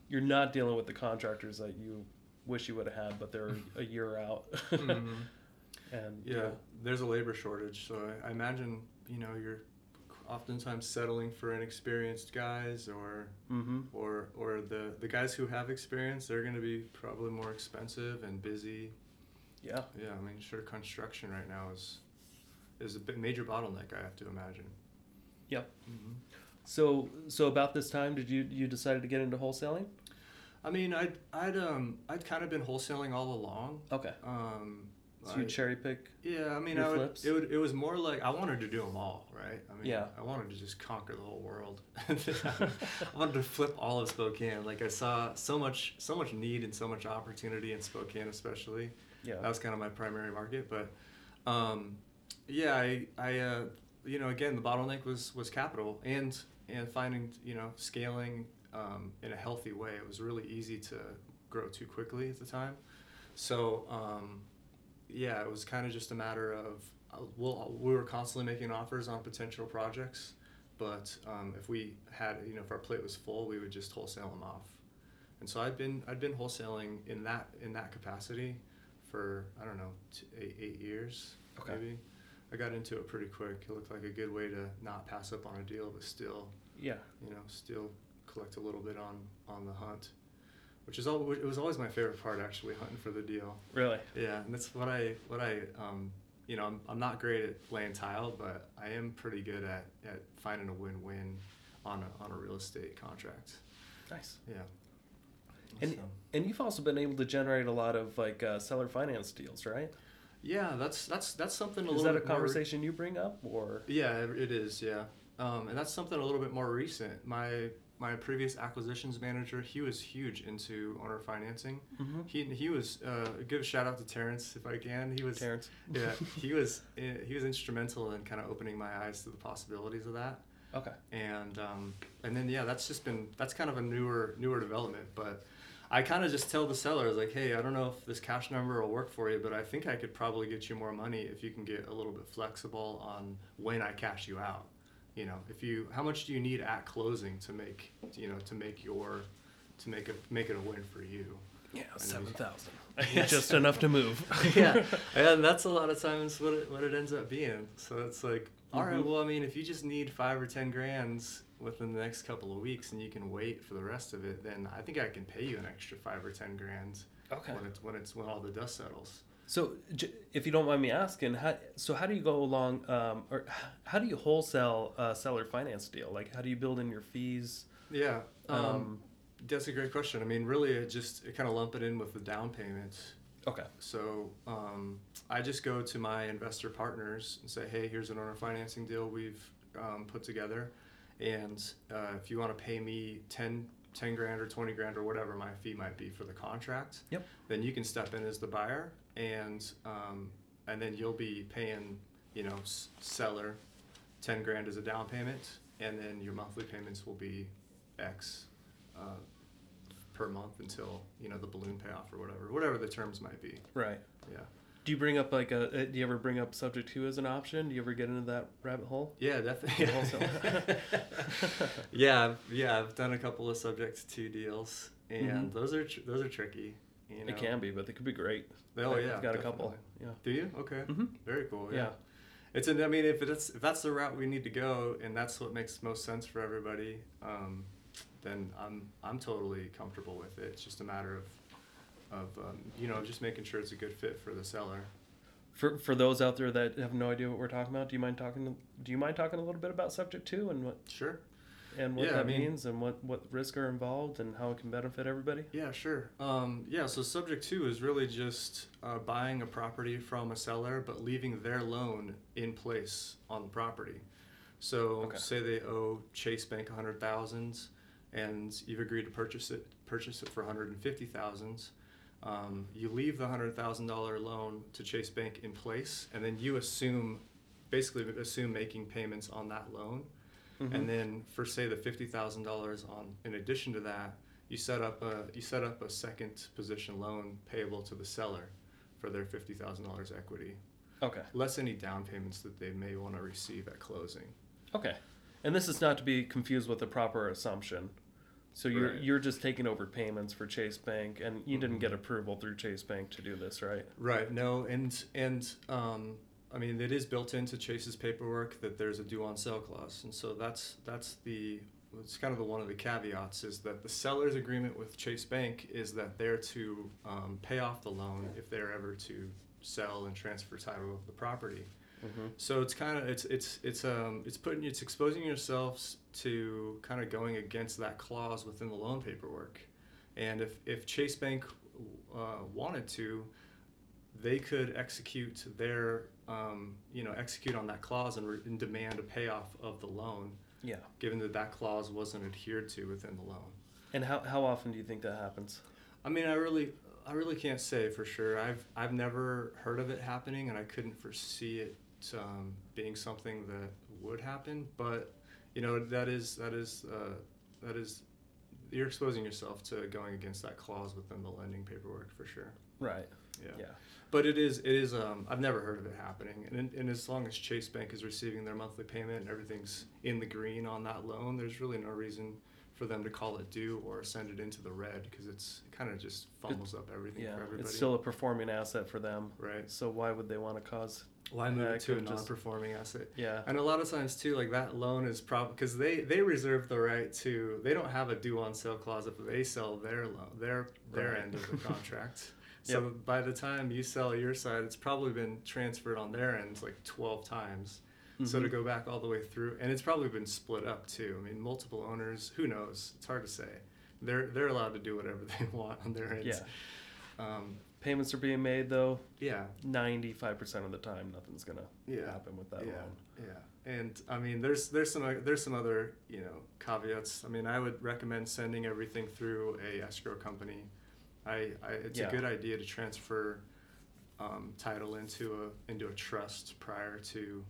you're not dealing with the contractors that you wish you would have had, but they're a year out. Mhm. and Yeah, there's a labor shortage, so I, I imagine you know you're oftentimes settling for inexperienced guys or Mm-hmm. or or the the guys who have experience they're going to be probably more expensive and busy Yeah. yeah i mean sure construction right now is is a major bottleneck i have to imagine Yep. mm-hmm. So so about this time, did you you decided to get into wholesaling? I mean, I'd I'd um I'd kind of been wholesaling all along. Okay. Um, So you ally pick. yeah, I mean, I would, flips? it would. It was more like I wanted to do them all, right? I mean, Yeah. I wanted to just conquer the whole world. I wanted to flip all of Spokane. Like I saw so much, so much need and so much opportunity in Spokane, especially. Yeah. That was kind of my primary market, but um, yeah, I, I, uh, you know, again, the bottleneck was was capital and and finding, you know, scaling um, in a healthy way. It was really easy to grow too quickly at the time, so um, yeah, it was kind of just a matter of uh, well, we were constantly making offers on potential projects, but um, if we had, you know, if our plate was full, we would just wholesale them off. And so I'd been I'd been wholesaling in that in that capacity for I don't know t- eight, eight years Okay. maybe. I got into it pretty quick. It looked like a good way to not pass up on a deal, but still Yeah. you know still collect a little bit on on the hunt, which is all it was always my favorite part actually hunting for the deal. Really. Yeah, and that's what I what I um you know I'm, I'm not great at laying tile, but I am pretty good at, at finding a win win on a on a real estate contract. Nice. Yeah. And So- and you've also been able to generate a lot of like uh, seller finance deals, right? Yeah, that's that's that's something a Is little Is that a bit more- conversation you bring up, or Yeah, it it is. Yeah, um, and that's something a little bit more recent. My my previous acquisitions manager, he was huge into owner financing. mm-hmm. He he was uh, give a shout out to Terrence if I can. He was Terrence? yeah he was eh, he was instrumental in kind of opening my eyes to the possibilities of that. Okay. And um, and then yeah, that's just been that's kind of a newer newer development, but. I kind of just tell the sellers like, hey, I don't know if this cash number will work for you, but I think I could probably get you more money if you can get a little bit flexible on when I cash you out. You know, if you how much do you need at closing to make you know to make your to make it make it a win for you. Yeah, seven thousand. Yes. Just enough to move. yeah, and that's a lot of times what it, what it ends up being. So it's like, all right, Mhm. well, I mean, if you just need five or ten grands within the next couple of weeks, and you can wait for the rest of it, then I think I can pay you an extra five or ten grand Okay. when it's when it's when all the dust settles. So, if you don't mind me asking, how, so how do you go along, um, or how do you wholesale a seller finance deal? Like, how do you build in your fees? Yeah, um, Um, that's a great question. I mean, really, it just it kind of lump it in with the down payment. Okay. So um, I just go to my investor partners and say, hey, here's an owner financing deal we've um, put together. And uh, if you want to pay me 10, 10 grand or 20 grand or whatever my fee might be for the contract, Yep. then you can step in as the buyer and, um, and then you'll be paying, you know, s- seller 10 grand as a down payment. And then your monthly payments will be X. Uh, per month until you know the balloon payoff or whatever whatever the terms might be Right. yeah Do you bring up like a? uh, Do you ever bring up subject two as an option? Do you ever get into that rabbit hole? yeah definitely yeah I've- yeah i've done a couple of subject two deals and Mhm. those are tr- those are tricky you know It can be, but they could be great. oh I- yeah I've got a couple. Yeah. do you okay Mhm. very cool yeah. Yeah. it's an, i mean if it's if that's the route we need to go and that's what makes most sense for everybody um, then i'm i'm totally comfortable with it it's just a matter of of um, you know just making sure it's a good fit for the seller For for those out there that have no idea what we're talking about, do you mind talking? Do you mind talking a little bit about subject two and what sure and what Yeah, I that mean- means and what what risks are involved and how it can benefit everybody? Yeah, sure. Um, yeah, so subject two is really just uh, buying a property from a seller, but leaving their loan in place on the property. So Okay. say they owe Chase Bank a hundred thousand, and you've agreed to purchase it, purchase it for one hundred and fifty thousand. Um, you leave the hundred thousand dollar loan to Chase Bank in place, and then you assume, basically assume making payments on that loan. Mhm. And then for say the fifty thousand dollars on in addition to that, you set up a you set up a second position loan payable to the seller for their fifty thousand dollars equity, Okay. less any down payments that they may want to receive at closing. Okay. And this is not to be confused with the proper assumption. So you're Right. you're just taking over payments for Chase Bank, and you didn't Mhm. get approval through Chase Bank to do this, right? Right. No, and and um, I mean it is built into Chase's paperwork that there's a due on sale clause, and so that's that's the it's kind of the one of the caveats is that the seller's agreement with Chase Bank is that they're to um, pay off the loan if they're ever to sell and transfer title of the property. Mhm. So it's kind of it's it's it's um it's putting it's exposing yourselves to kind of going against that clause within the loan paperwork, and if if Chase Bank uh, wanted to, they could execute their um, you know execute on that clause and, re- and demand a payoff of the loan, Yeah. given that that clause wasn't adhered to within the loan. And how, how often do you think that happens? I mean, I really, I really can't say for sure. I've, I've never heard of it happening, and I couldn't foresee it um, being something that would happen. But you know, that is, that is, uh, that is, you're exposing yourself to going against that clause within the lending paperwork for sure. Right. Yeah. Yeah. But it is, it is. Um, I've never heard of it happening, and, and as long as Chase Bank is receiving their monthly payment and everything's in the green on that loan, there's really no reason for them to call it due or send it into the red because it's it kind of just fumbles up everything Yeah. for everybody. It's still a performing asset for them. right. So why would they want to cause? Why move Yeah, it to a could've just- non-performing asset? Yeah. And a lot of times too, like that loan is probably because they they reserve the right to. They don't have a due on sale clause if they sell their loan, their their Right. end of the contract. So by the time you sell your side, it's probably been transferred on their end like twelve times. So to Mhm. go back all the way through, and it's probably been split up too. I mean, multiple owners. Who knows? It's hard to say. They're they're allowed to do whatever they want on their ends. Yeah. Um, Payments are being made though. yeah. Ninety-five percent of the time, nothing's gonna Yeah. happen with that yeah, loan. Yeah, and I mean, there's there's some there's some other you know caveats. I mean, I would recommend sending everything through a escrow company. I, I it's Yeah. a good idea to transfer um, title into a into a trust prior to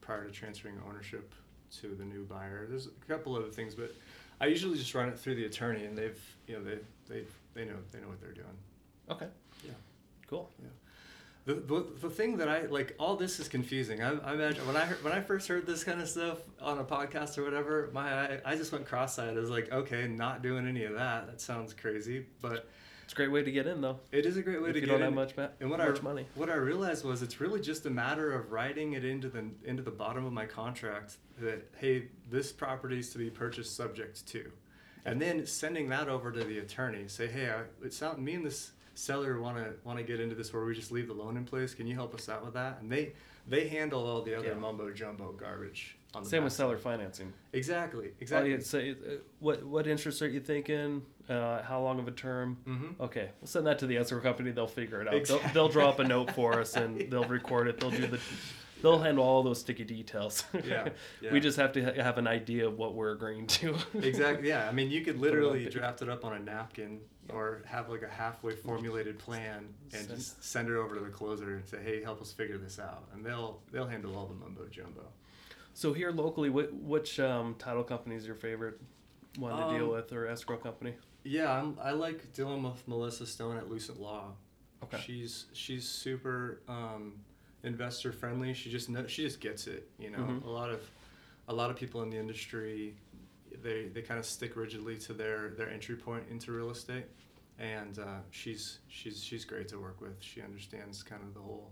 prior to transferring ownership to the new buyer. There's a couple other things, but I usually just run it through the attorney, and they've you know they they they know they know what they're doing. Okay. Yeah. Cool. The, the, the thing that I like, all this is confusing. I, I imagine when I heard, when I first heard this kind of stuff on a podcast or whatever, my I, I just went cross-eyed. I was like, okay, not doing any of that. That sounds crazy, but It's a great way to get in though. it is a great way if to you get don't in. have much, ma- and what much I money. what I realized was it's really just a matter of writing it into the into the bottom of my contract that hey, this property is to be purchased subject to, and then sending that over to the attorney. Say hey, I, it sound me and this seller want to want to get into this where we just leave the loan in place. Can you help us out with that? And they they handle all the other Yeah. mumbo jumbo garbage. On the Same with seller financing. Exactly. Exactly. say, uh, what what interest are you thinking? Uh, how long of a term? mm-hmm. Okay, we'll send that to the escrow company. They'll figure it out. Exactly. They'll, they'll draw up a note for us and they'll record it. They'll do the, they'll handle all those sticky details. Yeah, yeah. we just have to ha- have an idea of what we're agreeing to. exactly yeah i mean you could literally draft it up on a napkin or have like a halfway formulated plan and Send- just send it over to the closer and say hey help us figure this out and they'll they'll handle all the mumbo jumbo So here locally, what, which um, title company is your favorite one to deal Um, with, or escrow company? yeah I'm, i like dealing with melissa stone at lucent law Okay. she's she's super um, investor friendly she just know, she just gets it you know Mhm. a lot of a lot of people in the industry they they kind of stick rigidly to their their entry point into real estate and uh, she's she's she's great to work with she understands kind of the whole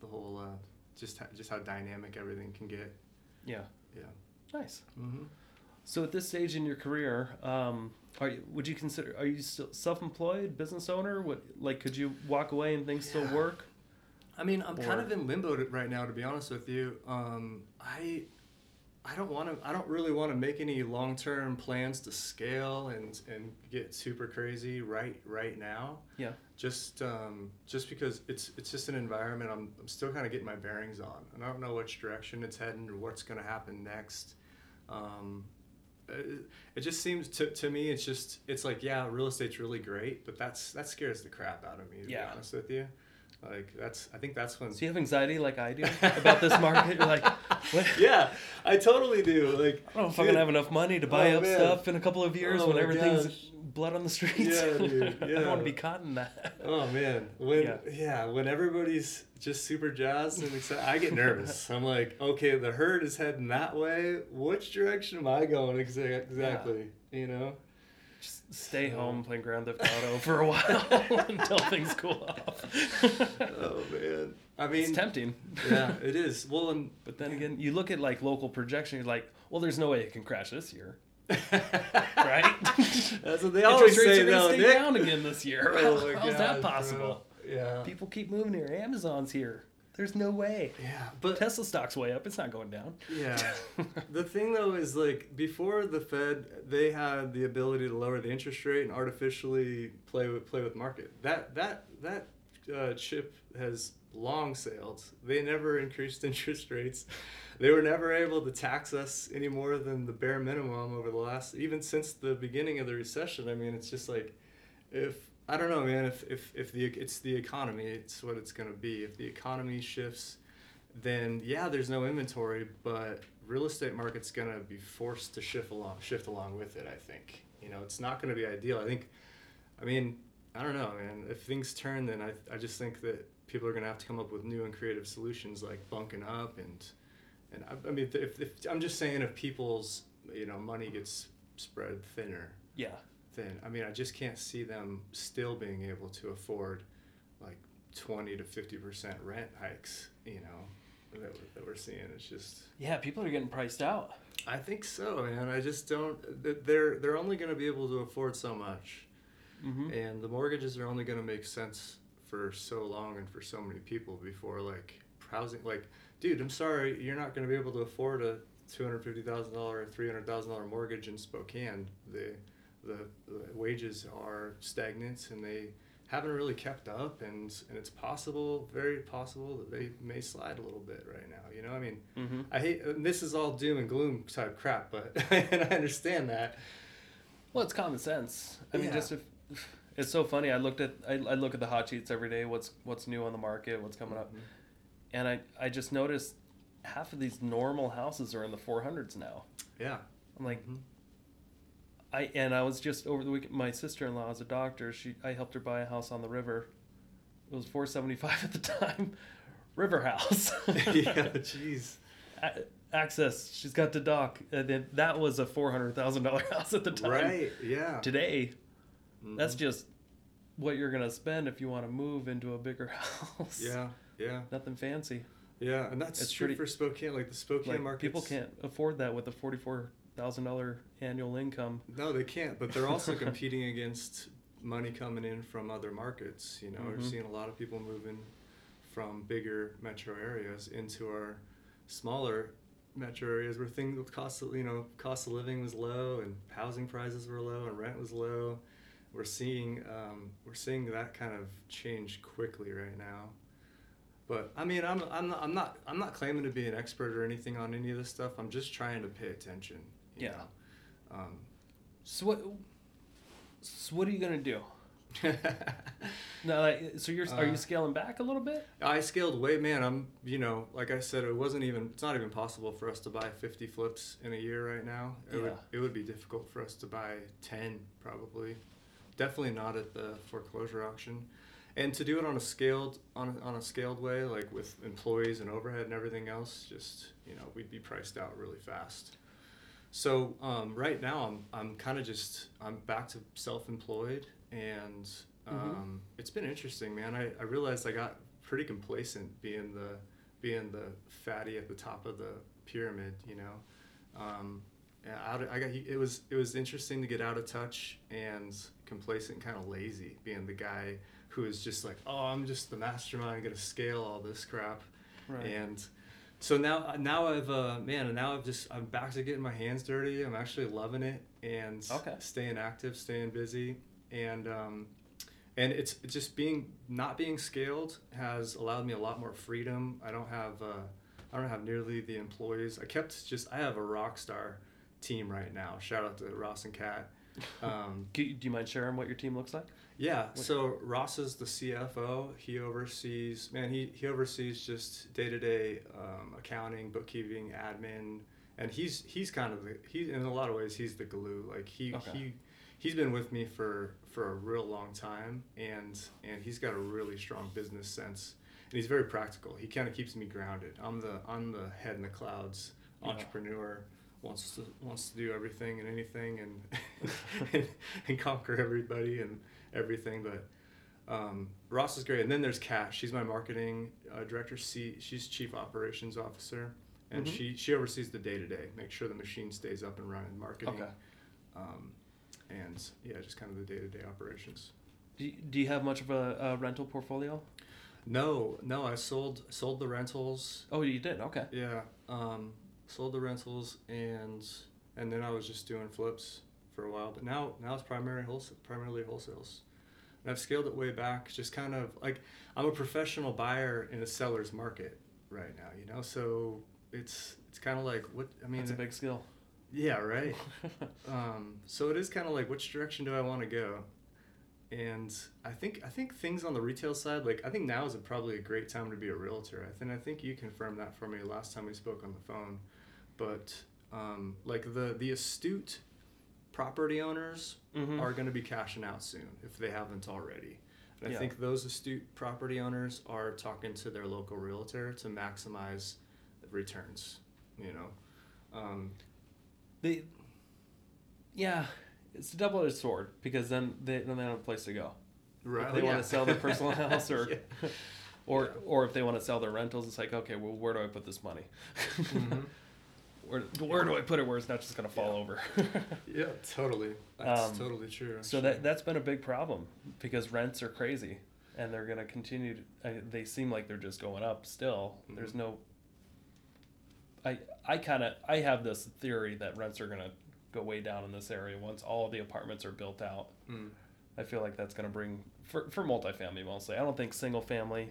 the whole uh, just how, just how dynamic everything can get Yeah. yeah Nice. mm-hmm. So at this stage in your career, um, are you, would you consider are you still self-employed, business owner? What like could you walk away and things still work? I mean, I'm kind of in limbo to- right now, to be honest with you. Um, I, I don't want to. I don't really want to make any long-term plans to scale and and get super crazy right right now. Yeah. Just um, just because it's it's just an environment I'm I'm still kind of getting my bearings on, and I don't know which direction it's heading or what's going to happen next. Um, it, it just seems to, to me it's just it's like yeah real estate's really great but that's that scares the crap out of me to Yeah. be honest with you like that's I think that's when So you have anxiety like I do about this market? You're like, what? yeah, I totally do. Like, I don't know if I'm gonna have enough money to buy Oh, up man. stuff in a couple of years Oh, when everything's gosh. blood on the streets. Yeah, dude, Yeah. I don't want to be caught in that. oh man, when Yeah. yeah. when everybody's just super jazzed and excited, I get nervous. I'm like, okay, the herd is heading that way. Which direction am I going exa- exactly? You know? Just stay So- home playing Grand Theft Auto for a while until things cool off. Oh man, I mean, it's tempting. yeah, it is. Well, and But then again, you look at like local projection, you're like, well, there's no way it can crash this year, right? That's what they always Interest rates say, are gonna though, stay Nick. down again this year. Oh my How's that gosh, bro. possible? Yeah. People keep moving here. Amazon's here. There's no way. Yeah, but Tesla stock's way up. It's not going down. Yeah. the thing though is like before the Fed, they had the ability to lower the interest rate and artificially play with play with market. That that that uh, chip has long sailed. They never increased interest rates. They were never able to tax us any more than the bare minimum over the last even since the beginning of the recession. I mean, it's just like if I don't know, man. If if if the it's the economy, it's what it's gonna be. If the economy shifts, then yeah, there's no inventory, but real estate market's gonna be forced to shift along shift along with it. I think you know it's not gonna be ideal. I think, I mean, I don't know, man. If things turn, then I I just think that people are gonna have to come up with new and creative solutions like bunking up and and I, I mean if, if I'm just saying if people's you know money gets spread thinner Yeah. Then I mean I just can't see them still being able to afford like twenty to fifty percent rent hikes. You know that, we're- that we're seeing. It's just Yeah, people are getting priced out. I think so, man. I just don't. th- They're they're only going to be able to afford so much, Mm-hmm. and the mortgages are only going to make sense for so long and for so many people before like housing. Like, dude, I'm sorry, you're not going to be able to afford a $250000 or $300000 mortgage in Spokane. The, the the wages are stagnant and they haven't really kept up, and and it's possible, very possible that they may slide a little bit right now. You know, I mean. Mm-hmm. I hate and this is all doom and gloom type crap, but and I understand that. Well, it's common sense. I mean, just if it's so funny. I looked at I, I look at the hot sheets every day. What's what's new on the market? What's coming up? And I I just noticed half of these normal houses are in the 400s now. Yeah. I'm like, Mhm. I and I was just over the weekend. My sister in law is a doctor. She I helped her buy a house on the river. It was 475 at the time. River house. yeah. Jeez. Access. She's got the dock. And then that was a four hundred thousand dollar house at the time. Right. Yeah. Today, that's Mhm. just what you're gonna spend if you want to move into a bigger house. Yeah. Yeah. Nothing fancy. Yeah. And that's It's true pretty- for Spokane. Like the Spokane Like market. people can't afford that with a forty-four thousand dollar annual income. No, they can't. But they're also competing against money coming in from other markets. You know, we're Mhm. seeing a lot of people moving from bigger metro areas into our smaller metro areas where things cost you know cost of living was low and housing prices were low and rent was low. We're seeing um, we're seeing that kind of change quickly right now. But I mean, I'm I'm not, I'm not I'm not claiming to be an expert or anything on any of this stuff. I'm just trying to pay attention. You Yeah. know? Um, So what? So what are you gonna do? No, like, so you're are Uh, you scaling back a little bit? I scaled way, man. I'm, you know, like I said, it wasn't even. It's not even possible for us to buy 50 flips in a year right now. It would. Yeah. It would be difficult for us to buy 10, probably. Definitely not at the foreclosure auction, and to do it on a scaled on a, on a scaled way, like with employees and overhead and everything else, just you know, we'd be priced out really fast. So um, right now, I'm I'm kind of just I'm back to self-employed, and um, it's been interesting, man. I, I realized I got pretty complacent being the being the fatty at the top of the pyramid, you know. Um, out of, I got it was it was interesting to get out of touch and complacent, kind of lazy, being the guy who is just like, oh, I'm just the mastermind, gonna scale all this crap, Right. and so now now I've uh, man, and now I've just I'm back to getting my hands dirty. I'm actually loving it and Okay. staying active, staying busy, and um, and it's it's just being not being scaled has allowed me a lot more freedom. I don't have uh, I don't have nearly the employees. I kept just I have a rock star team right now. Shout out to Ross and Kat. Um, Do you, do you mind sharing what your team looks like? yeah, so Ross is the CFO. He oversees, man, he, he oversees just day to day accounting, bookkeeping, admin, and he's he's kind of the he in a lot of ways he's the glue. Like he Okay. he he's been with me for for a real long time, and and he's got a really strong business sense, and he's very practical. He kind of keeps me grounded. I'm the I'm the head in the clouds Yeah. Wants to wants to do everything and anything and and, and conquer everybody and everything but um, Ross is great and then there's Cash. she's my marketing uh, director she, she's chief operations officer and Mhm. she she oversees the day to day make sure the machine stays up and running marketing Okay. um, and yeah just kind of the day to day operations Do you, do you have much of a, a rental portfolio? No, no, I sold sold the rentals. Oh, you did. Okay. Yeah, um, sold the rentals and and then I was just doing flips for a while. But now now it's primarily wholesale, primarily wholesales. And I've scaled it way back, just kind of like I'm a professional buyer in a seller's market right now, you know. So it's it's kind of like what I mean. It's a big skill. Yeah, right. um, so it is kind of like which direction do I want to go? And I think I think things on the retail side, like I think now is a, probably a great time to be a realtor. I think I think you confirmed that for me last time we spoke on the phone. But um, like the the astute property owners Mhm. are going to be cashing out soon if they haven't already. And I think those astute property owners are talking to their local realtor to maximize returns. You know, um, They, yeah, it's a double-edged sword because then they then they don't have a place to go. right? If they want to sell their personal house or, Yeah. or Yeah. or if they want to sell their rentals, it's like okay, well, where do I put this money? Mhm. where where do I put it where it's not just gonna fall over? Yeah, totally. That's Um, totally true. so that that's been a big problem because rents are crazy and they're gonna continue. To, I, they seem like they're just going up still. There's Mhm. no. I I kind of I have this theory that rents are gonna go way down in this area once all of the apartments are built out. Mm. I feel like that's going to bring for for multifamily mostly. I don't think single family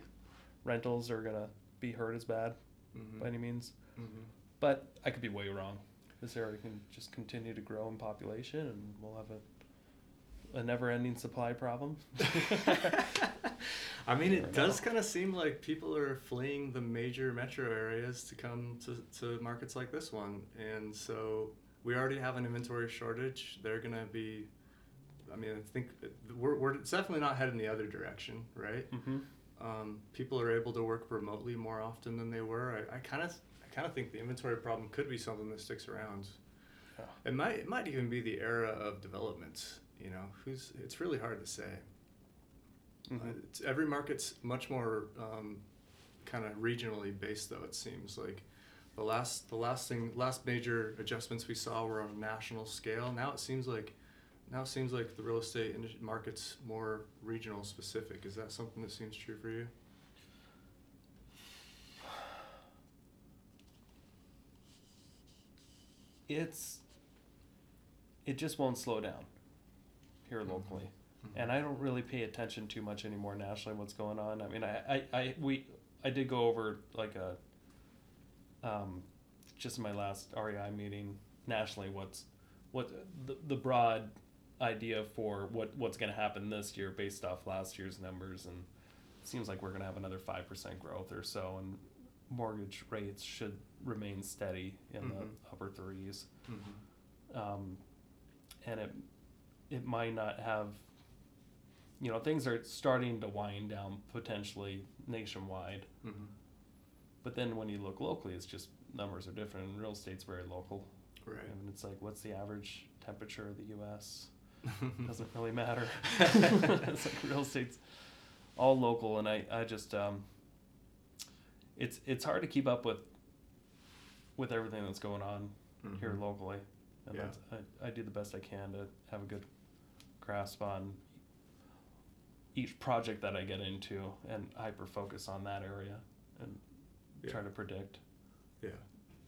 rentals are going to be hurt as bad Mhm. by any means, Mhm. But I could be way wrong. This area can just continue to grow in population, and we'll have a a never-ending supply problem. I mean, it does kind of seem like people are fleeing the major metro areas to come to, to markets like this one. And so we already have an inventory shortage. They're going to be, I mean, I think we're, we're definitely not heading the other direction, right? hmm Um, people are able to work remotely more often than they were. I I kind of kind of think the inventory problem could be something that sticks around. Yeah. It might it might even be the era of development. You know, who's it's really hard to say. Uh, Mhm. it's, every market's much more um, kind of regionally based, though. It seems like the last the last thing last major adjustments we saw were on a national scale. Now it seems like now it seems like the real estate market's more regional specific. Is that something that seems true for you? It's it just won't slow down here Mhm. locally. and I don't really pay attention too much anymore nationally what's going on. I mean, I, I, I we I did go over like a um, just in my last REI meeting nationally what's what the, the broad idea for what what's going to happen this year based off last year's numbers and it seems like we're going to have another 5% growth or so and mortgage rates should remain steady in Mhm. the upper threes Mm-hmm. um, and it it might not have you know things are starting to wind down potentially nationwide Mm-hmm. but then when you look locally it's just numbers are different and real estate's very local Right. and it's like what's the average temperature of the us doesn't really matter it's like real estate's all local and i i just um it's it's hard to keep up with with everything that's going on here Mhm. locally. And Yeah. that's, I, I do the best I can to have a good grasp on each project that I get into and hyper focus on that area and Yeah. try to predict Yeah.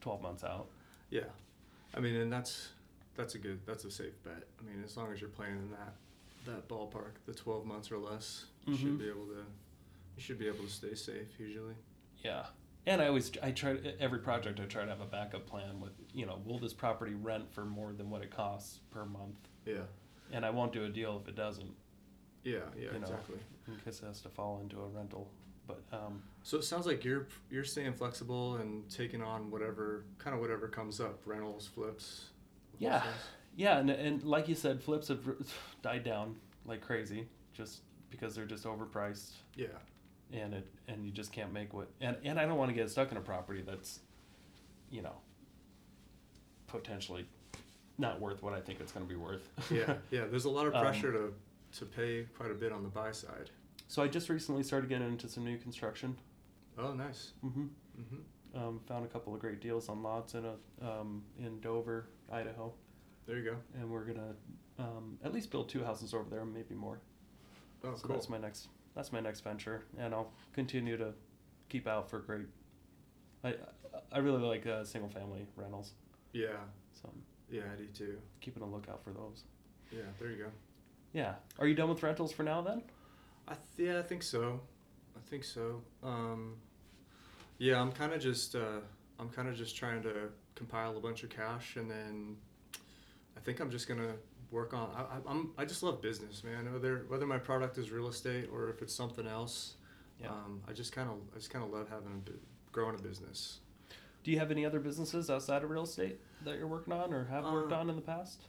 12 months out. Yeah, I mean, and that's that's a good that's a safe bet. I mean, as long as you're playing in that that ballpark, the 12 months or less, you Mhm. should be able to you should be able to stay safe usually. Yeah. And I always, I try, every project I try to have a backup plan with, you know, will this property rent for more than what it costs per month? Yeah. And I won't do a deal if it doesn't, Yeah. Yeah. You know. exactly. in case it has to fall into a rental. But, um, So it sounds like you're you're staying flexible and taking on whatever kind of whatever comes up, rentals, flips. Yeah. wholesales. Yeah, and, and like you said, flips have died down like crazy, just because they're just overpriced, Yeah. And it and you just can't make what. And and I don't want to get stuck in a property that's, you know, potentially not worth what I think it's going to be worth. Yeah. Yeah. There's a lot of Um, pressure to to pay quite a bit on the buy side. so I just recently started getting into some new construction. Oh, nice. hmm hmm Um, found a couple of great deals on lots in a um, in Dover, Idaho, There you go. and we're gonna um, at least build two houses over there, maybe more. Oh, so cool. that's my next that's my next venture, and I'll continue to keep out for great. I I really like uh, single family rentals, Yeah, so yeah, I do too. keeping a lookout for those. Yeah, there you go. Yeah. Are you done with rentals for now then? I th- yeah, I think so. I think so. Um, yeah, I'm kind of just uh, I'm kind of just trying to compile a bunch of cash, and then I think I'm just gonna work on. I, I'm I just love business, man. Whether whether my product is real estate or if it's something else, Yeah. um, I just kind of I just kind of love having a growing a business. Do you have any other businesses outside of real estate that you're working on or have worked Uh, on in the past?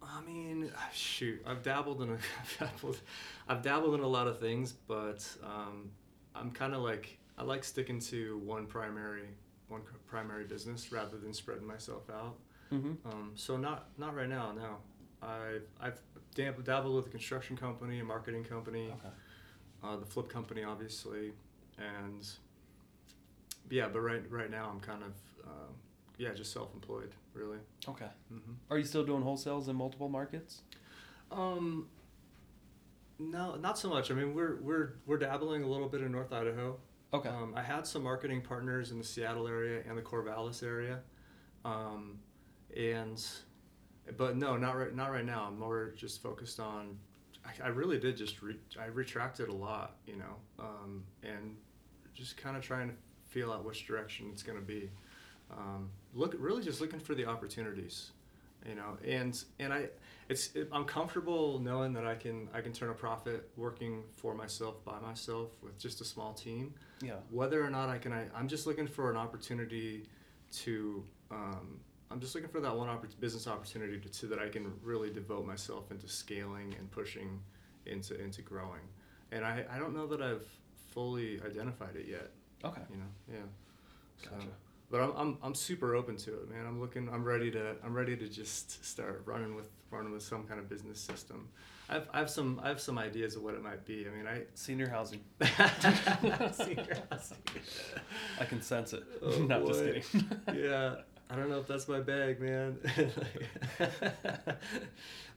I mean, shoot, I've dabbled in a, I've dabbled, I've dabbled in a lot of things, but um, I'm kind of like I like sticking to one primary, one primary business rather than spreading myself out. Mm-hmm. Um, so not not right now. No, I I've dab- dabbled with a construction company, a marketing company, Okay. uh, the flip company, obviously, and yeah, but right right now I'm kind of um, yeah just self-employed really. Okay. hmm Are you still doing wholesales in multiple markets? Um, no, not so much. I mean, we're we're we're dabbling a little bit in North Idaho. Okay. Um, I had some marketing partners in the Seattle area and the Corvallis area, um, and but no, not right not right now. I'm more just focused on. I, I really did just re, I retracted a lot, you know, um, and just kind of trying to feel out which direction it's going to be. Um, look, really just looking for the opportunities, you know, and and I it's it, I'm comfortable knowing that I can I can turn a profit working for myself by myself with just a small team Yeah. whether or not I can, I, I'm just looking for an opportunity to, um, I'm just looking for that one oppor- business opportunity to, so that I can really devote myself into scaling and pushing into, into growing. And I, I don't know that I've fully identified it yet, Okay. you know, yeah. So, Gotcha. but I'm, I'm, I'm super open to it, man. I'm looking, I'm ready to, I'm ready to just start running with, running with some kind of business system. I've, I have some, I have some ideas of what it might be. I mean, I, Senior housing. Senior housing. I can sense it. Oh, no, just kidding. yeah, I don't know if that's my bag, man.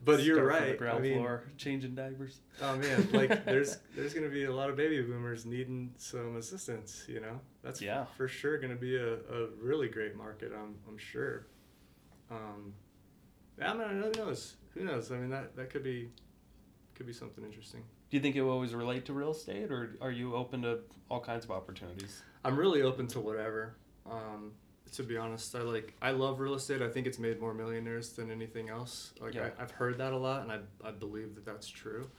but you're Start right. The ground I mean, floor, changing diapers. oh man, like there's there's gonna be a lot of baby boomers needing some assistance. You know, that's Yeah. for sure gonna be a, a really great market. I'm I'm sure. Um, I mean, who knows? Who knows? I mean, that that could be could be something interesting. Do you think it will always relate to real estate, or are you open to all kinds of opportunities? I'm really open to whatever. Um, to be honest, I like I love real estate. I think it's made more millionaires than anything else. Like Yeah. I, I've heard that a lot, and I, I believe that that's true.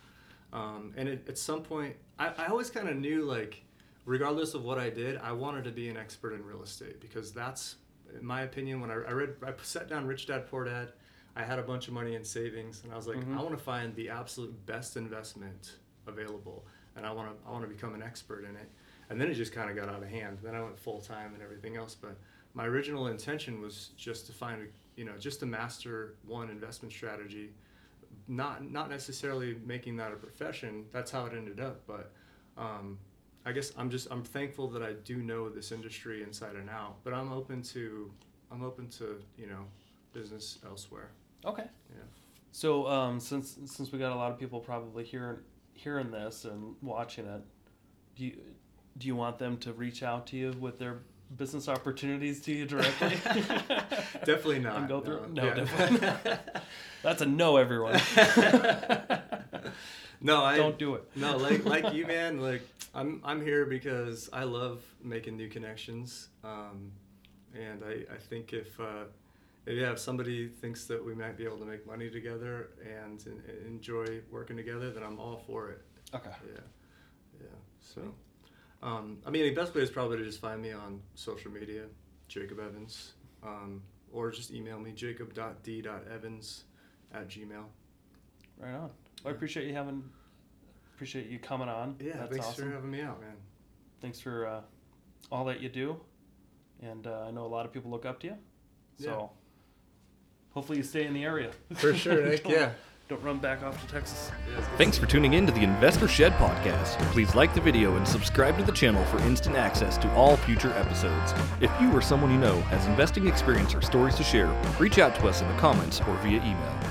Um, and it, at some point, I, I always kind of knew like, regardless of what I did, I wanted to be an expert in real estate because that's, in my opinion, when I, I read I sat down Rich Dad Poor Dad, I had a bunch of money in savings, and I was like, Mhm. I want to find the absolute best investment available, and I want to I want to become an expert in it. And then it just kind of got out of hand. Then I went full time and everything else. But my original intention was just to find, a, you know, just to master one investment strategy, not not necessarily making that a profession. That's how it ended up. But um, I guess I'm just I'm thankful that I do know this industry inside and out. But I'm open to I'm open to you know business elsewhere. Okay. Yeah. So um, since since we got a lot of people probably hearing hearing this and watching it, do you do you want them to reach out to you with their business opportunities to you directly? Definitely not. And go through? no. No, Yeah. definitely not. That's a no, everyone. no, I Don't do it. no, like like you, man. Like I'm I'm here because I love making new connections. Um, and I I think if uh, yeah, if somebody thinks that we might be able to make money together and, en- enjoy working together, then I'm all for it. Okay. Yeah, yeah. So, um, I mean, the best way is probably to just find me on social media, Jacob Evans, um, or just email me jacob.d.evans at gmail. Right on. Well, I appreciate you having, appreciate you coming on. Yeah, That's thanks awesome. for having me out, man. Thanks for uh, all that you do, and uh, I know a lot of people look up to you. So, Yeah. hopefully you stay in the area. For sure, Nick. Yeah. Don't run back off to Texas. Thanks for tuning in to the Investor Shed podcast. Please like the video and subscribe to the channel for instant access to all future episodes. If you or someone you know has investing experience or stories to share, reach out to us in the comments or via email.